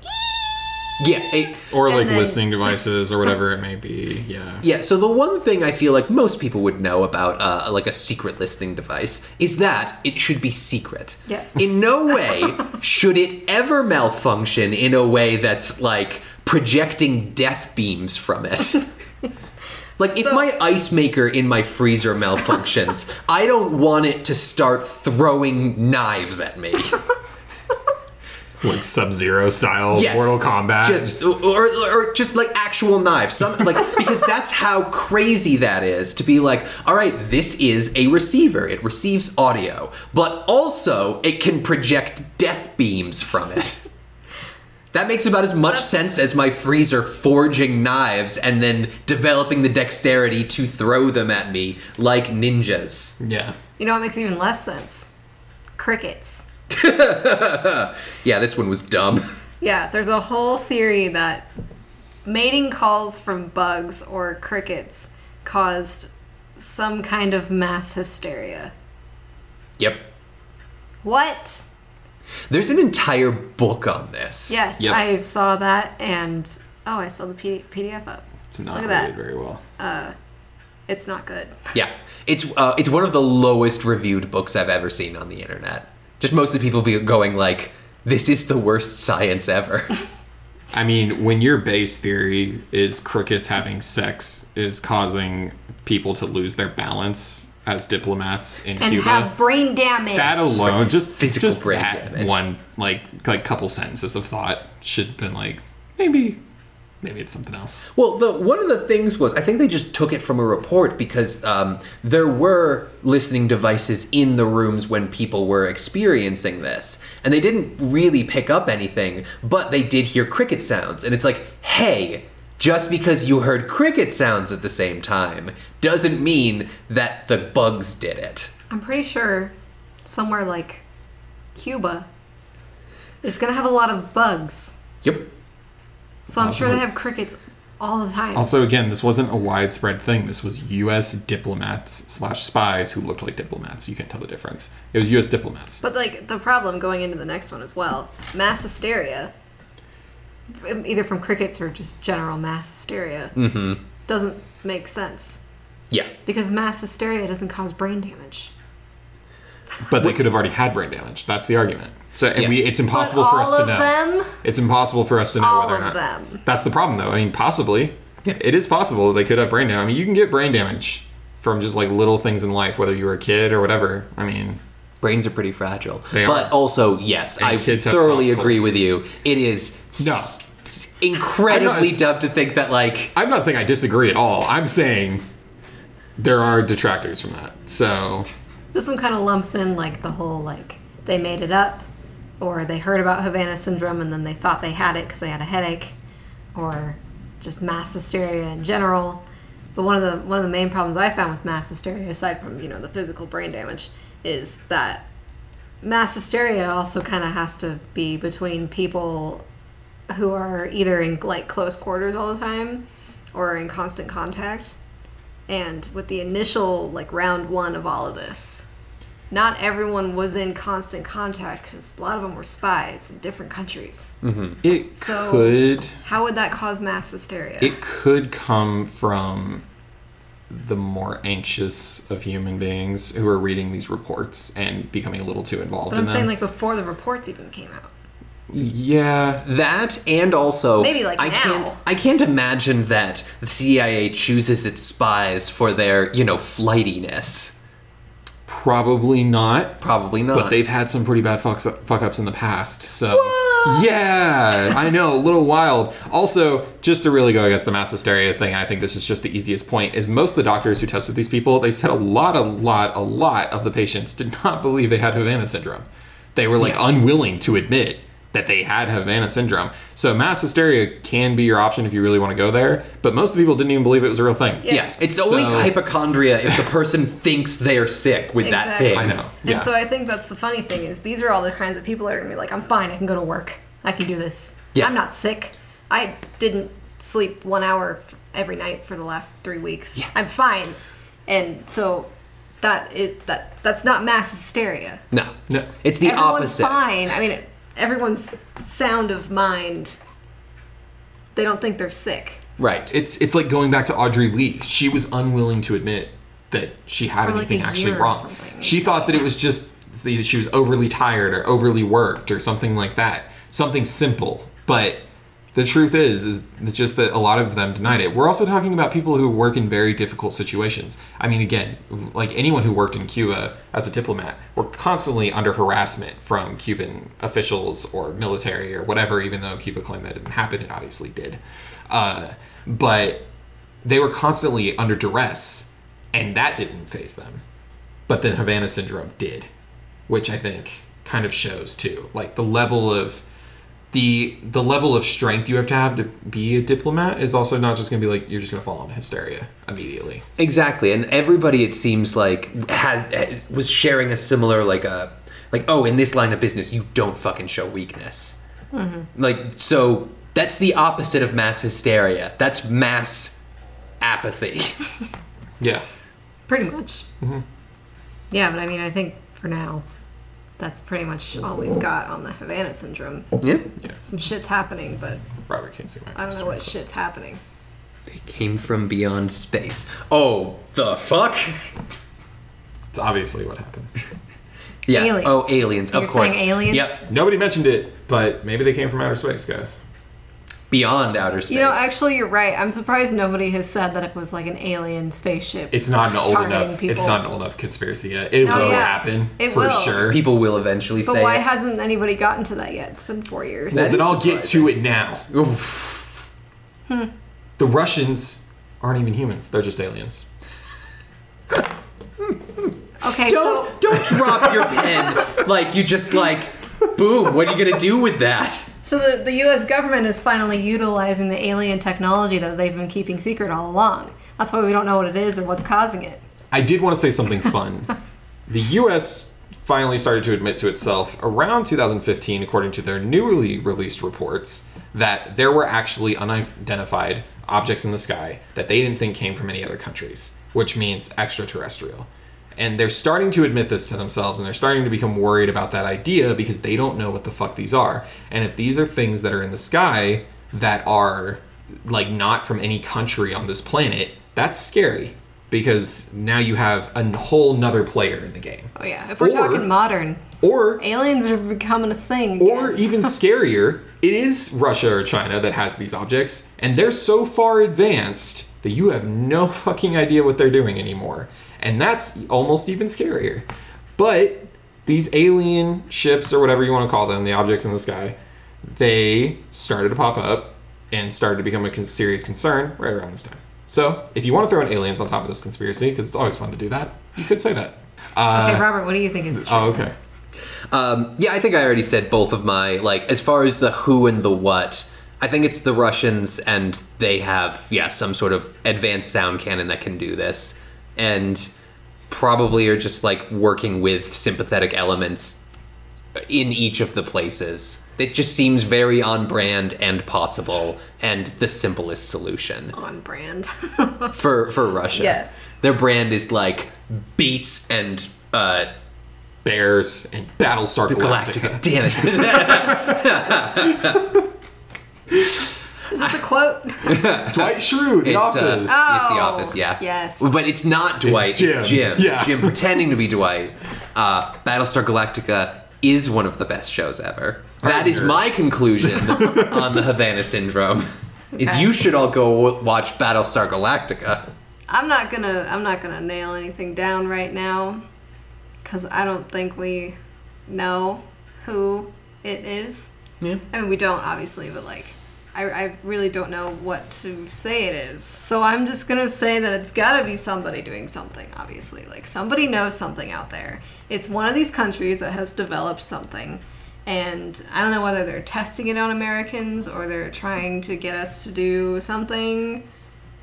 yeah, it,
or like
then-
listening devices or whatever it may be. Yeah.
Yeah, so the one thing I feel like most people would know about uh, like a secret listening device is that it should be secret.
Yes.
In no way should it ever malfunction in a way that's like projecting death beams from it. like if
So-
my ice maker in my freezer malfunctions, I don't want it to start throwing knives at me.
Like Sub Zero style
Yes.
Mortal Kombat.
Just or, or just like actual knives. Some like because that's how crazy that is to be like, all right, this is a receiver. It receives audio, but also it can project death beams from it. That makes about as much sense as my freezer forging knives and then developing the dexterity to throw them at me like ninjas.
yeah.
You know what makes even less sense? Crickets.
Yeah, this one was dumb.
Yeah, there's a whole theory that mating calls from bugs or crickets caused some kind of mass hysteria.
Yep.
What?
There's an entire book on this.
Yes,
Yep.
I saw that and oh, I saw the P- PDF up.
It's not
Look at
rated
that.
very well.
It's not good.
Yeah, it's uh, it's one of the lowest reviewed books I've ever seen on the internet. Just mostly people be going like, "This is the worst science ever."
I mean, when your base theory is crickets having sex is causing people to lose their balance as diplomats in
And
Cuba,
have brain damage.
that alone, just
Physical
just
brain
that
damage.
one like like couple sentences of thought should have been like maybe maybe it's something else.
well, the one of the things was I think they just took it from a report because um, there were listening devices in the rooms when people were experiencing this, and they didn't really pick up anything, but they did hear cricket sounds, and it's like, hey. Just because you heard cricket sounds at the same time doesn't mean that the bugs did it.
I'm pretty sure somewhere like Cuba is gonna have a lot of bugs.
Yep.
So I'm sure they have crickets all the time.
Also, again, this wasn't a widespread thing. This was U.S. diplomats slash spies who looked like diplomats. You can't tell the difference. It was U.S. diplomats.
But like the problem going into the next one as well, mass hysteria, either from crickets or just general mass hysteria,
Mm-hmm.
doesn't make sense
Yeah.
because mass hysteria doesn't cause brain damage.
But they could have already had brain damage. That's the argument. So, and
Yeah.
we, it's impossible
but
for
all
us to
of
know.
them,
It's impossible for us to know
all
whether or
of
not.
them.
That's the problem, though. I mean, possibly. It is possible that they could have brain damage. I mean, you can get brain damage from just like little things in life, whether you were a kid or whatever. I mean,
Brains are pretty fragile.
They
but
are.
also, yes,
And
I thoroughly agree with you. It is
No.
s- incredibly
I'm not-
dumb to think that, like,
I'm not saying I disagree at all. I'm saying there are detractors from that. So,
This one kind of lumps in like the whole like they made it up, or they heard about Havana syndrome and then they thought they had it because they had a headache, or just mass hysteria in general. But one of the one of the main problems I found with mass hysteria, aside from you know the physical brain damage, is that mass hysteria also kind of has to be between people who are either in like close quarters all the time or in constant contact. And with the initial like round one of all of this, not everyone was in constant contact because a lot of them were spies in different countries. Mm-hmm.
it
So-
could
How would that cause mass hysteria?
it could come from the more anxious of human beings who are reading these reports and becoming a little too involved
But I'm
them.
saying like before the reports even came out.
yeah,
That and also
Maybe, like,
I
now.
can't I can't imagine that the CIA chooses its spies for their, you know, flightiness.
probably not.
Probably not.
But they've had some pretty bad fucks, fuck ups in the past, so yeah, I know, a little wild. Also, just to really go against the mass hysteria thing, I think this is just the easiest point. Is most of the doctors who tested these people, they said a lot, a lot, a lot of the patients did not believe they had Havana syndrome. They were like unwilling to admit that they had Havana syndrome. So mass hysteria can be your option if you really want to go there, but most of the people didn't even believe it was a real thing.
Yeah.
yeah, it's
So-
only hypochondria if the person thinks they're sick with that thing.
I know.
And
yeah.
so I think that's the funny thing is these are all the kinds of people that are gonna be like, I'm fine, I can go to work, I can do this.
Yeah.
I'm not sick. I didn't sleep one hour every night for the last three weeks.
Yeah.
I'm fine. And so that it that that's not mass hysteria.
No.
No.
It's the
Everyone's
opposite.
fine. I mean, everyone's sound of mind. They don't think they're sick.
Right.
It's it's like going back to Audrey Lee. She was unwilling to admit that she had
For
anything
a
actually wrong.
something.
She thought that it was just she was overly tired or overly worked or something like that. Something simple. But the truth is is just that a lot of them denied it. We're also talking about people who work in very difficult situations. I mean again, like anyone who worked in Cuba as a diplomat were constantly under harassment from Cuban officials or military or whatever even though Cuba claimed that didn't happen it obviously did. Uh, but they were constantly under duress, and that didn't faze them. But then Havana syndrome did, which I think kind of shows too, like the level of the the level of strength you have to have to be a diplomat is also not just going to be like you're just going to fall into hysteria immediately.
Exactly, and everybody it seems like has was sharing a similar like a like oh in this line of business you don't fucking show weakness. Mm-hmm. Like so that's the opposite of mass hysteria. That's mass apathy.
Yeah.
Pretty much. Mm-hmm. Yeah, but I mean, I think for now, that's pretty much all we've got on the Havana syndrome.
yeah,
Some shit's happening, but
Robert can't see my
I don't know what shit's happening.
they came from beyond space. Oh the fuck!
It's obviously what happened.
Yeah.
Oh, aliens.
Oh aliens, of
You're
course.
saying aliens?
Yep.
Nobody mentioned it, but maybe they came from outer space, guys.
Beyond outer space.
You know, actually, you're right. I'm surprised nobody has said that it was like an alien spaceship.
It's not an old enough.
people.
It's not an old enough conspiracy yet. It
Oh,
will
yeah.
happen
It
for
will.
sure.
people will eventually
But
say.
why
it.
hasn't anybody gotten to that yet? It's been four years.
That
then I'll get to it now.
Oof.
The Russians aren't even humans; they're just aliens.
okay,
Don't
so
don't drop your pen like you just like boom. What are you gonna do with that?
So the, the U.S. government is finally utilizing the alien technology that they've been keeping secret all along. That's why we don't know what it is or what's causing it.
I did want to say something fun. the U.S. finally started to admit to itself around 2015, according to their newly released reports, that there were actually unidentified objects in the sky that they didn't think came from any other countries, which means extraterrestrial. And they're starting to admit this to themselves and they're starting to become worried about that idea because they don't know what the fuck these are. And if these are things that are in the sky that are like not from any country on this planet, that's scary because now you have a whole nother player in the game.
Oh yeah, if we're
Or-
talking modern,
Or
aliens are becoming a thing.
or even scarier, it is Russia or China that has these objects, and they're so far advanced that you have no fucking idea what they're doing anymore. And that's almost even scarier. But these alien ships, or whatever you want to call them, the objects in the sky, they started to pop up and started to become a serious concern right around this time. So, if you want to throw in aliens on top of this conspiracy, because it's always fun to do that, you could say that.
okay, Robert, what do you think is?
Oh, okay.
Um, yeah, I think I already said both of my like as far as the who and the what. I think it's the Russians, and they have yeah some sort of advanced sound cannon that can do this, and probably are just like working with sympathetic elements in each of the places. It just seems very on brand and possible, and the simplest solution
on brand.
for for Russia.
Yes.
their brand is like beets and uh,
Bears and Battlestar Galactica.
Galactica. Damn it.
Is this a quote?
Dwight Schrute, The
It's, uh,
Office.
it's the
Oh,
office, yeah.
yes.
But it's not Dwight. It's
Jim.
Jim.
Yeah.
It's Jim pretending to be Dwight. Uh, Battlestar Galactica is one of the best shows ever. That is
Roger.
my conclusion on the Havana Syndrome. Is
Okay.
you should all go w- watch Battlestar Galactica.
I'm not gonna I'm not gonna nail anything down right now because I don't think we know who it is.
Yeah.
I mean, we don't obviously, but like, I, I really don't know what to say it is. So I'm just gonna say that it's gotta be somebody doing something. Obviously, like somebody knows something out there. It's one of these countries that has developed something. And I don't know whether they're testing it on Americans or they're trying to get us to do something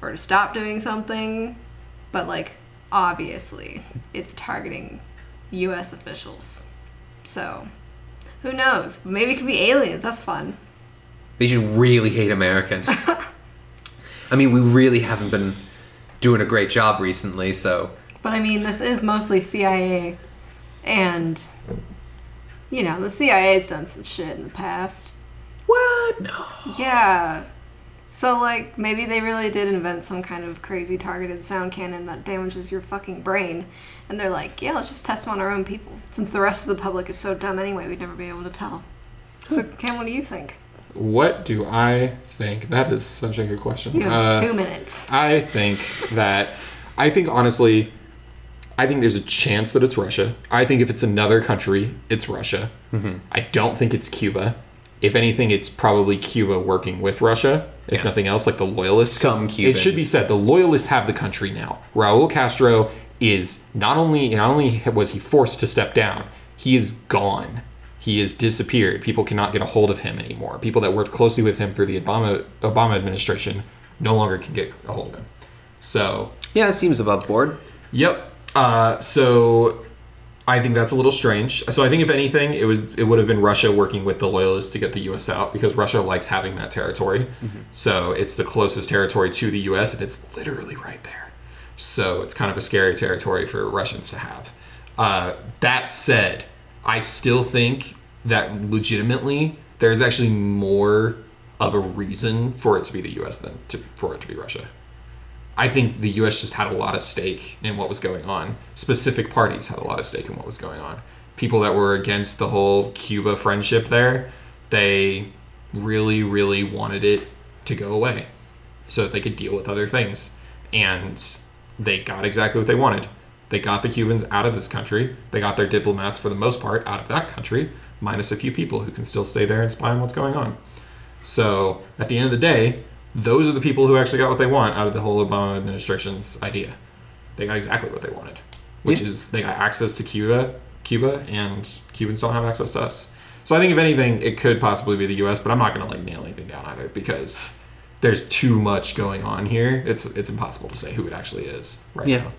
or to stop doing something, but like obviously it's targeting US officials. So, who knows? Maybe it could be aliens. That's fun.
They just really hate Americans. I mean, we really haven't been doing a great job recently, so.
But I mean, this is mostly CIA and you know, the CIA's done some shit in the past.
What? No.
Yeah. So like maybe they really did invent some kind of crazy targeted sound cannon that damages your fucking brain and they're like, "Yeah, let's just test them on our own people." Since the rest of the public is so dumb anyway, we'd never be able to tell. So, Cam, what do you think?
What do I think? That is such a good question.
You have
Uh,
two minutes.
I think that I think honestly, I think there's a chance that it's Russia. I think if it's another country, it's Russia.
Mm-hmm.
I don't think it's Cuba. If anything, it's probably Cuba working with Russia. If
Yeah.
nothing else, like the loyalists.
Some
It should be said the loyalists have the country now. Raul Castro is not only not only was he forced to step down, he is gone. He has disappeared. People cannot get a hold of him anymore. People that worked closely with him through the Obama Obama administration no longer can get a hold of him. So
Yeah, it seems above board.
Yep. Uh, so I think that's a little strange. So I think if anything, it was it would have been Russia working with the loyalists to get the U.S. out because Russia likes having that territory. So it's the closest territory to the U.S. and it's literally right there. So it's kind of a scary territory for Russians to have. Uh, that said, I still think that legitimately there's actually more of a reason for it to be the U.S. than to, for it to be Russia. I think the U.S. just had a lot of stake in what was going on. Specific parties had a lot of stake in what was going on. People that were against the whole Cuba friendship there, they really, really wanted it to go away so that they could deal with other things. And they got exactly what they wanted. They got the Cubans out of this country. They got their diplomats, for the most part, out of that country, minus a few people who can still stay there and spy on what's going on. So at the end of the day, those are the people who actually got what they want out of the whole Obama administration's idea. They got exactly what they wanted, which
Yeah.
is they got access to Cuba, Cuba, and Cubans don't have access to us. So I think if anything, it could possibly be the U.S., but I'm not going to like nail anything down either because there's too much going on here. It's it's impossible to say who it actually is right
Yeah.
now.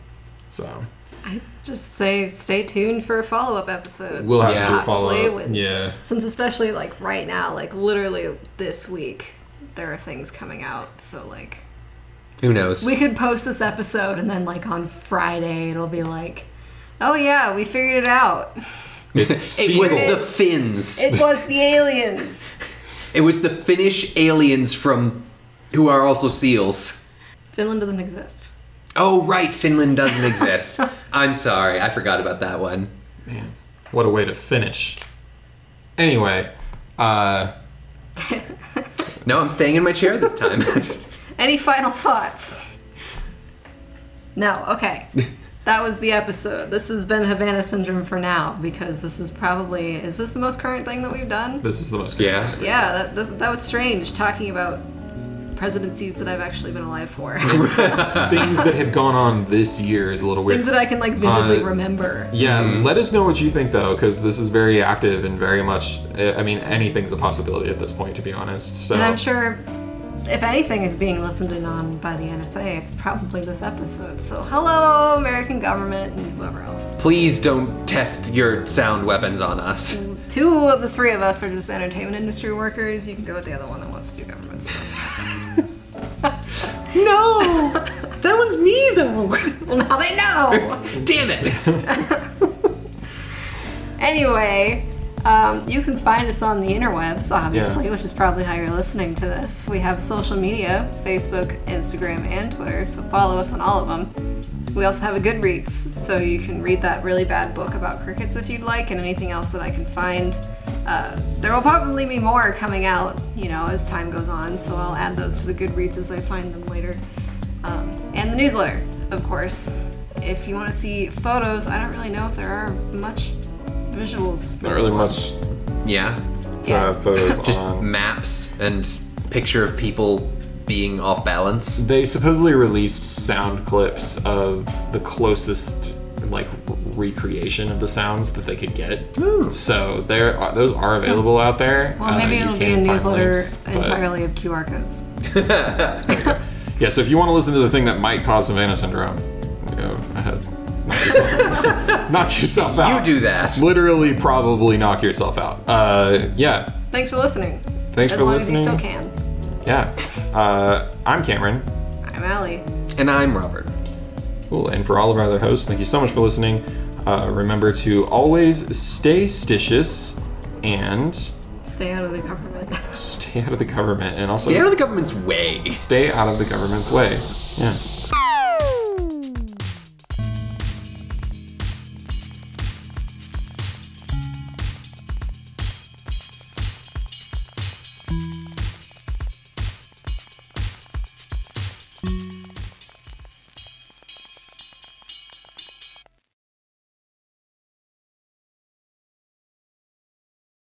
So
I just say stay tuned for a follow up episode.
we'll have
Yeah.
to do a follow
Possibly
up. Yeah.
Since especially like right now, like literally this week, there are things coming out. So like
Who knows?
we could post this episode and then like on Friday it'll be like, oh yeah, we figured it out.
It's
it was the
seagulls.
Finns.
It was the aliens.
It was the Finnish aliens from who are also seals.
Finland doesn't exist.
Oh right, Finland doesn't exist. I'm sorry, I forgot about that one.
Man, what a way to finish. Anyway, uh,
No, I'm staying in my chair this time.
Any final thoughts? No, okay. That was the episode. This has been Havana Syndrome for now because this is probably is this the most current thing that we've done?
this is the most.
Yeah.
Yeah, that, this, that was strange talking about presidencies that I've actually been alive for.
Things that have gone on this year is a little weird.
Things that I can like vividly
Uh,
remember.
Yeah, let us know what you think though, because this is very active and very much. I mean, anything's a possibility at this point, to be honest. So
And I'm sure if anything is being listened in on by the NSA, it's probably this episode. So hello, American government and whoever else.
Please don't test your sound weapons on us.
Two of the three of us are just entertainment industry workers. You can go with the other one that wants to do government stuff.
No! That one's me though!
well, now they know.
Damn it!
anyway, Um, you can find us on the interwebs, obviously, which is probably how you're listening to this. We have social media Facebook, Instagram, and Twitter, so follow us on all of them. We also have a Goodreads, so you can read that really bad book about crickets if you'd like, and anything else that I can find. Uh, there will probably be more coming out, you know, as time goes on, so I'll add those to the Goodreads as I find them later. Um, and the newsletter, of course. If you want to see photos, I don't really know if there are much visuals. for
Not really
one.
much
Yeah.
to
Yeah.
have photos
Just
on.
maps and picture of people being off balance.
They supposedly released sound clips of the closest like recreation of the sounds that they could get. So there, are, those are available out there.
Well,
Uh,
maybe
you
it'll be a newsletter
links, but-
entirely of QR codes.
Yeah, so if you want to listen to the thing that might cause Savannah syndrome, go ahead. Knock yourself, knock yourself out.
You do that.
Literally, probably knock yourself out. Uh, yeah,
Thanks for listening.
Thanks
as
for
long
listening.
as you still can.
yeah. Uh, I'm Cameron.
I'm Allie.
And I'm Robert.
Cool. And for all of our other hosts, thank you so much for listening. Uh, remember to always stay stitious and
Stay out of the government.
stay out of the government and also
Stay out of the government's way.
stay out of the government's way. Yeah.